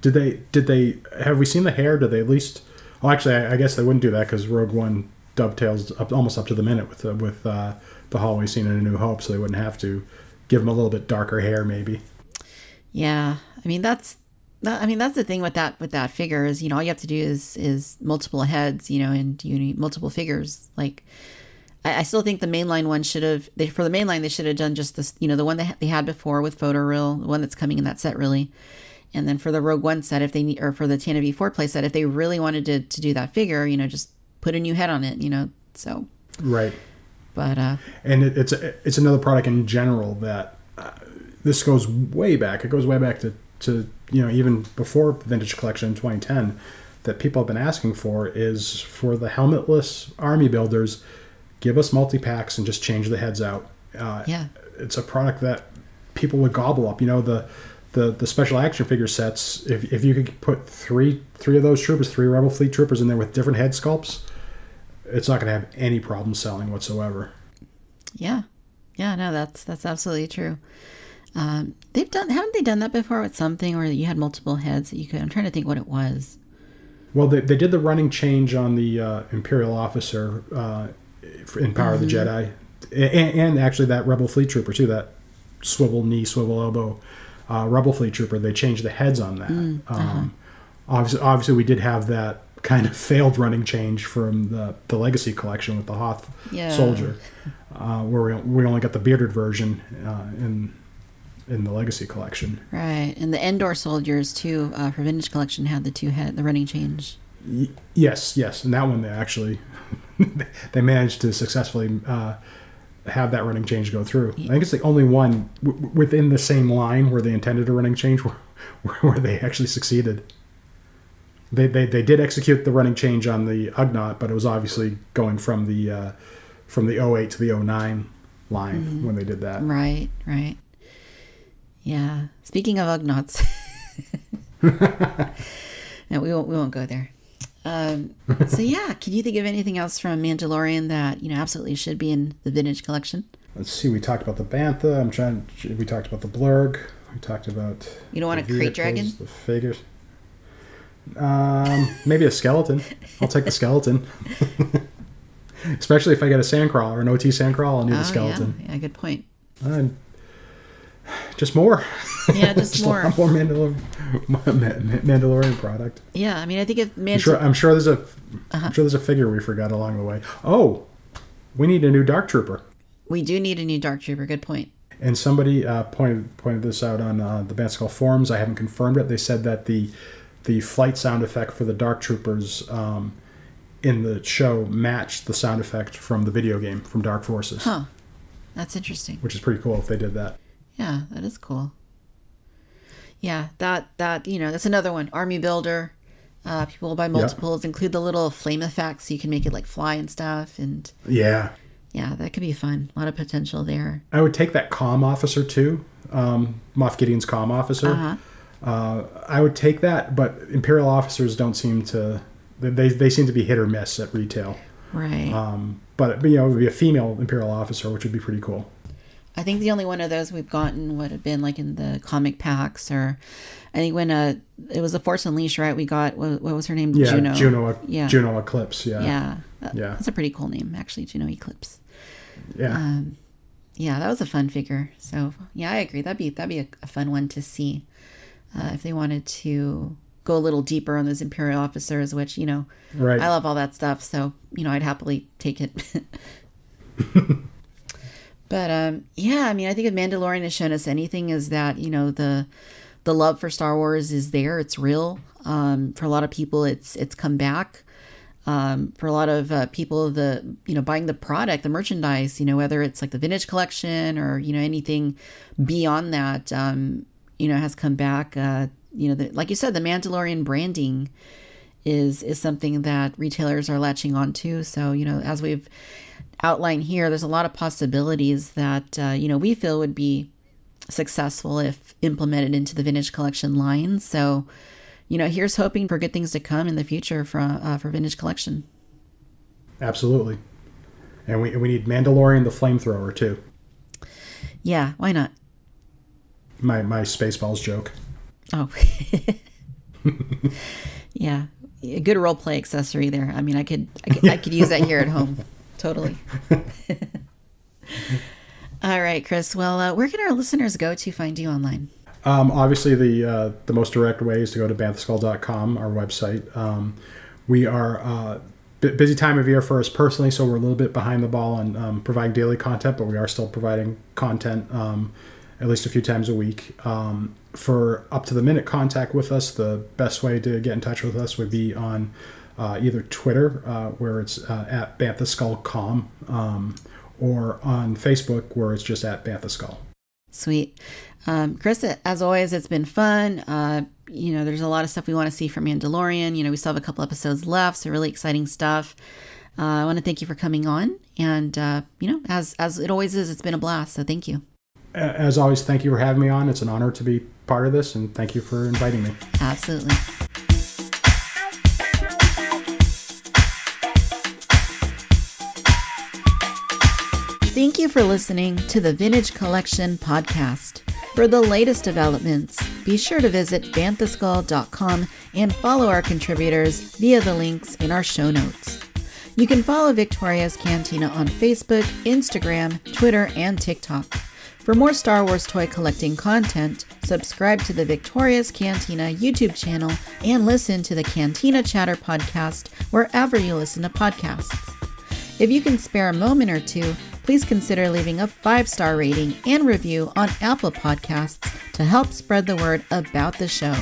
[SPEAKER 2] Did they? Did they? Have we seen the hair? Did they at least? Oh, actually, I, I guess they wouldn't do that because Rogue One dovetails up almost up to the minute with uh, with uh, the hallway scene in A New Hope, so they wouldn't have to give him a little bit darker hair, maybe.
[SPEAKER 1] Yeah, I mean that's that, I mean that's the thing with that with that figure is you know all you have to do is is multiple heads you know and you need multiple figures like I, I still think the mainline one should have they for the mainline they should have done just this you know the one that they had before with photoreal the one that's coming in that set really and then for the Rogue One set if they need or for the Tantive Four play set if they really wanted to to do that figure you know just put a new head on it you know so
[SPEAKER 2] Right.
[SPEAKER 1] but uh
[SPEAKER 2] And it, it's it's another product in general that uh, this goes way back. It goes way back to to you know even before the Vintage Collection in 2010 that people have been asking for is for the helmetless army builders. Give us multi packs and just change the heads out. Uh,
[SPEAKER 1] Yeah.
[SPEAKER 2] it's a product that people would gobble up. You know the. The, the special action figure sets. If, if you could put three three of those troopers, three Rebel Fleet troopers in there with different head sculpts, it's not going to have any problem selling whatsoever.
[SPEAKER 1] Yeah, yeah, no, that's that's absolutely true. Um, they've done, haven't they done that before with something where you had multiple heads that you could? I'm trying to think what it was.
[SPEAKER 2] Well, they, they did the running change on the uh, Imperial officer uh, in Power of the Jedi, and, and actually that Rebel Fleet Trooper too. That swivel knee, swivel elbow uh, Rebel Fleet Trooper. They changed the heads on that. um, obviously, obviously, we did have that kind of failed running change from the the Legacy collection with the Hoth
[SPEAKER 1] Yeah.
[SPEAKER 2] soldier, uh, where we, we only got the bearded version uh, in in the Legacy collection.
[SPEAKER 1] Right, and the Endor soldiers too uh, for Vintage Collection had the two head, the running change.
[SPEAKER 2] Y- yes, yes, and that one they actually they managed to successfully uh, have that running change go through. I think it's the only one w- within the same line where they intended a running change where, where they actually succeeded. They, they, they did execute the running change on the Ugnaught, but it was obviously going from the uh, from the 08 to the 09 line when they did that.
[SPEAKER 1] Right, right. Yeah. Speaking of Ugnaughts. no, we won't we won't go there. Um, so yeah, can you think of anything else from Mandalorian that, you know, absolutely should be in the vintage collection?
[SPEAKER 2] Let's see. We talked about the bantha. I'm trying. We talked about the blurg. We talked about.
[SPEAKER 1] You don't want a
[SPEAKER 2] krayt
[SPEAKER 1] dragon?
[SPEAKER 2] The figures. Um, maybe a skeleton. I'll take the skeleton. Especially if I get a sandcrawler, an OT sandcrawler, I'll need
[SPEAKER 1] Oh,
[SPEAKER 2] a skeleton.
[SPEAKER 1] Yeah, yeah, good point.
[SPEAKER 2] Just more.
[SPEAKER 1] Yeah, just
[SPEAKER 2] Just
[SPEAKER 1] more.
[SPEAKER 2] more Mandalor- Mandalorian product.
[SPEAKER 1] Yeah, I mean, I think if
[SPEAKER 2] I'm sure, I'm sure there's a.
[SPEAKER 1] Uh-huh.
[SPEAKER 2] am sure there's a figure we forgot along the way. Oh, we need a new Dark Trooper.
[SPEAKER 1] we do need a new Dark Trooper. Good point.
[SPEAKER 2] And somebody uh, pointed pointed this out on uh, the BanthaSkull forums. I haven't confirmed it. They said that the the flight sound effect for the Dark Troopers um, in the show matched the sound effect from the video game from Dark Forces,
[SPEAKER 1] Huh. That's interesting.
[SPEAKER 2] which is pretty cool if they did that.
[SPEAKER 1] Yeah, that is cool. Yeah, that that you know that's another one. Army builder. Uh, people buy multiples. Include the little flame effects, so you can make it like fly and stuff. And
[SPEAKER 2] Yeah,
[SPEAKER 1] yeah, that could be fun. A lot of potential there.
[SPEAKER 2] I would take that comm officer too, um, Moff Gideon's comm officer.
[SPEAKER 1] Uh-huh.
[SPEAKER 2] Uh, I would take that, but Imperial officers don't seem to. They, they seem to be hit or miss at retail.
[SPEAKER 1] Right.
[SPEAKER 2] Um, but you know, it would be a female Imperial officer, which would be pretty cool.
[SPEAKER 1] I think the only one of those we've gotten would have been like in the comic packs, or I think when uh it was the Force Unleashed, right? We got what, what was her name?
[SPEAKER 2] Yeah,
[SPEAKER 1] Juno.
[SPEAKER 2] Juno,
[SPEAKER 1] Yeah.
[SPEAKER 2] Juno Eclipse. Yeah,
[SPEAKER 1] Yeah. That-
[SPEAKER 2] Yeah.
[SPEAKER 1] That's a pretty cool name, actually. Juno Eclipse.
[SPEAKER 2] yeah.
[SPEAKER 1] Um, yeah, that was a fun figure. So yeah, I agree. That'd be that'd be a, a fun one to see uh, if they wanted to go a little deeper on those Imperial officers, which you know
[SPEAKER 2] right.
[SPEAKER 1] I love all that stuff. So you know I'd happily take it. but um, yeah, I mean I think if Mandalorian has shown us anything is that you know the the love for Star Wars is there. It's real. Um, for a lot of people, it's it's come back. Um, for a lot of uh, people, the you know buying the product, the merchandise, you know whether it's like the vintage collection or you know anything beyond that, um, you know has come back. Uh, you know, the, like you said, the Mandalorian branding is is something that retailers are latching onto. So you know, as we've outlined here, there's a lot of possibilities that uh, you know we feel would be successful if implemented into the vintage collection line. So, you know, here's hoping for good things to come in the future for uh, for vintage collection.
[SPEAKER 2] Absolutely. And we we need Mandalorian the flamethrower too.
[SPEAKER 1] Yeah, why not?
[SPEAKER 2] My my Spaceballs joke.
[SPEAKER 1] Oh, yeah, a good role play accessory there. I mean, I could I could, I could use that here at home, totally. All right, Chris. Well, uh, where can our listeners go to find you online?
[SPEAKER 2] Um, obviously, the uh, the most direct way is to go to banthaskull.com, our website. Um, we are uh, bu- busy time of year for us personally, so we're a little bit behind the ball on um, providing daily content, but we are still providing content um, at least a few times a week. Um, for up to the minute contact with us, the best way to get in touch with us would be on either Twitter, uh, where it's uh, at banthaskullcom, um, or on Facebook, where it's just at banthaskull.
[SPEAKER 1] Sweet. Um, Chris, as always, it's been fun. Uh, you know, there's a lot of stuff we want to see from Mandalorian. You know, we still have a couple episodes left, so really exciting stuff. Uh, I want to thank you for coming on, and uh, you know, as as it always is, it's been a blast. So thank you.
[SPEAKER 2] As always, thank you for having me on. It's an honor to be part of this, and thank you for inviting me.
[SPEAKER 1] Absolutely. Thank you for listening to the Vintage Collection podcast. For the latest developments, be sure to visit banthaskull.com and follow our contributors via the links in our show notes. You can follow Victoria's Cantina on Facebook, Instagram, Twitter, and TikTok. For more Star Wars toy collecting content, subscribe to the Victoria's Cantina YouTube channel and listen to the Cantina Chatter podcast wherever you listen to podcasts. If you can spare a moment or two, please consider leaving a five star rating and review on Apple Podcasts to help spread the word about the show.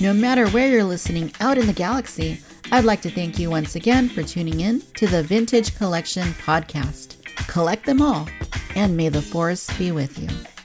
[SPEAKER 1] No matter where you're listening out in the galaxy, I'd like to thank you once again for tuning in to the Vintage Collection podcast. Collect them all, and may the force be with you.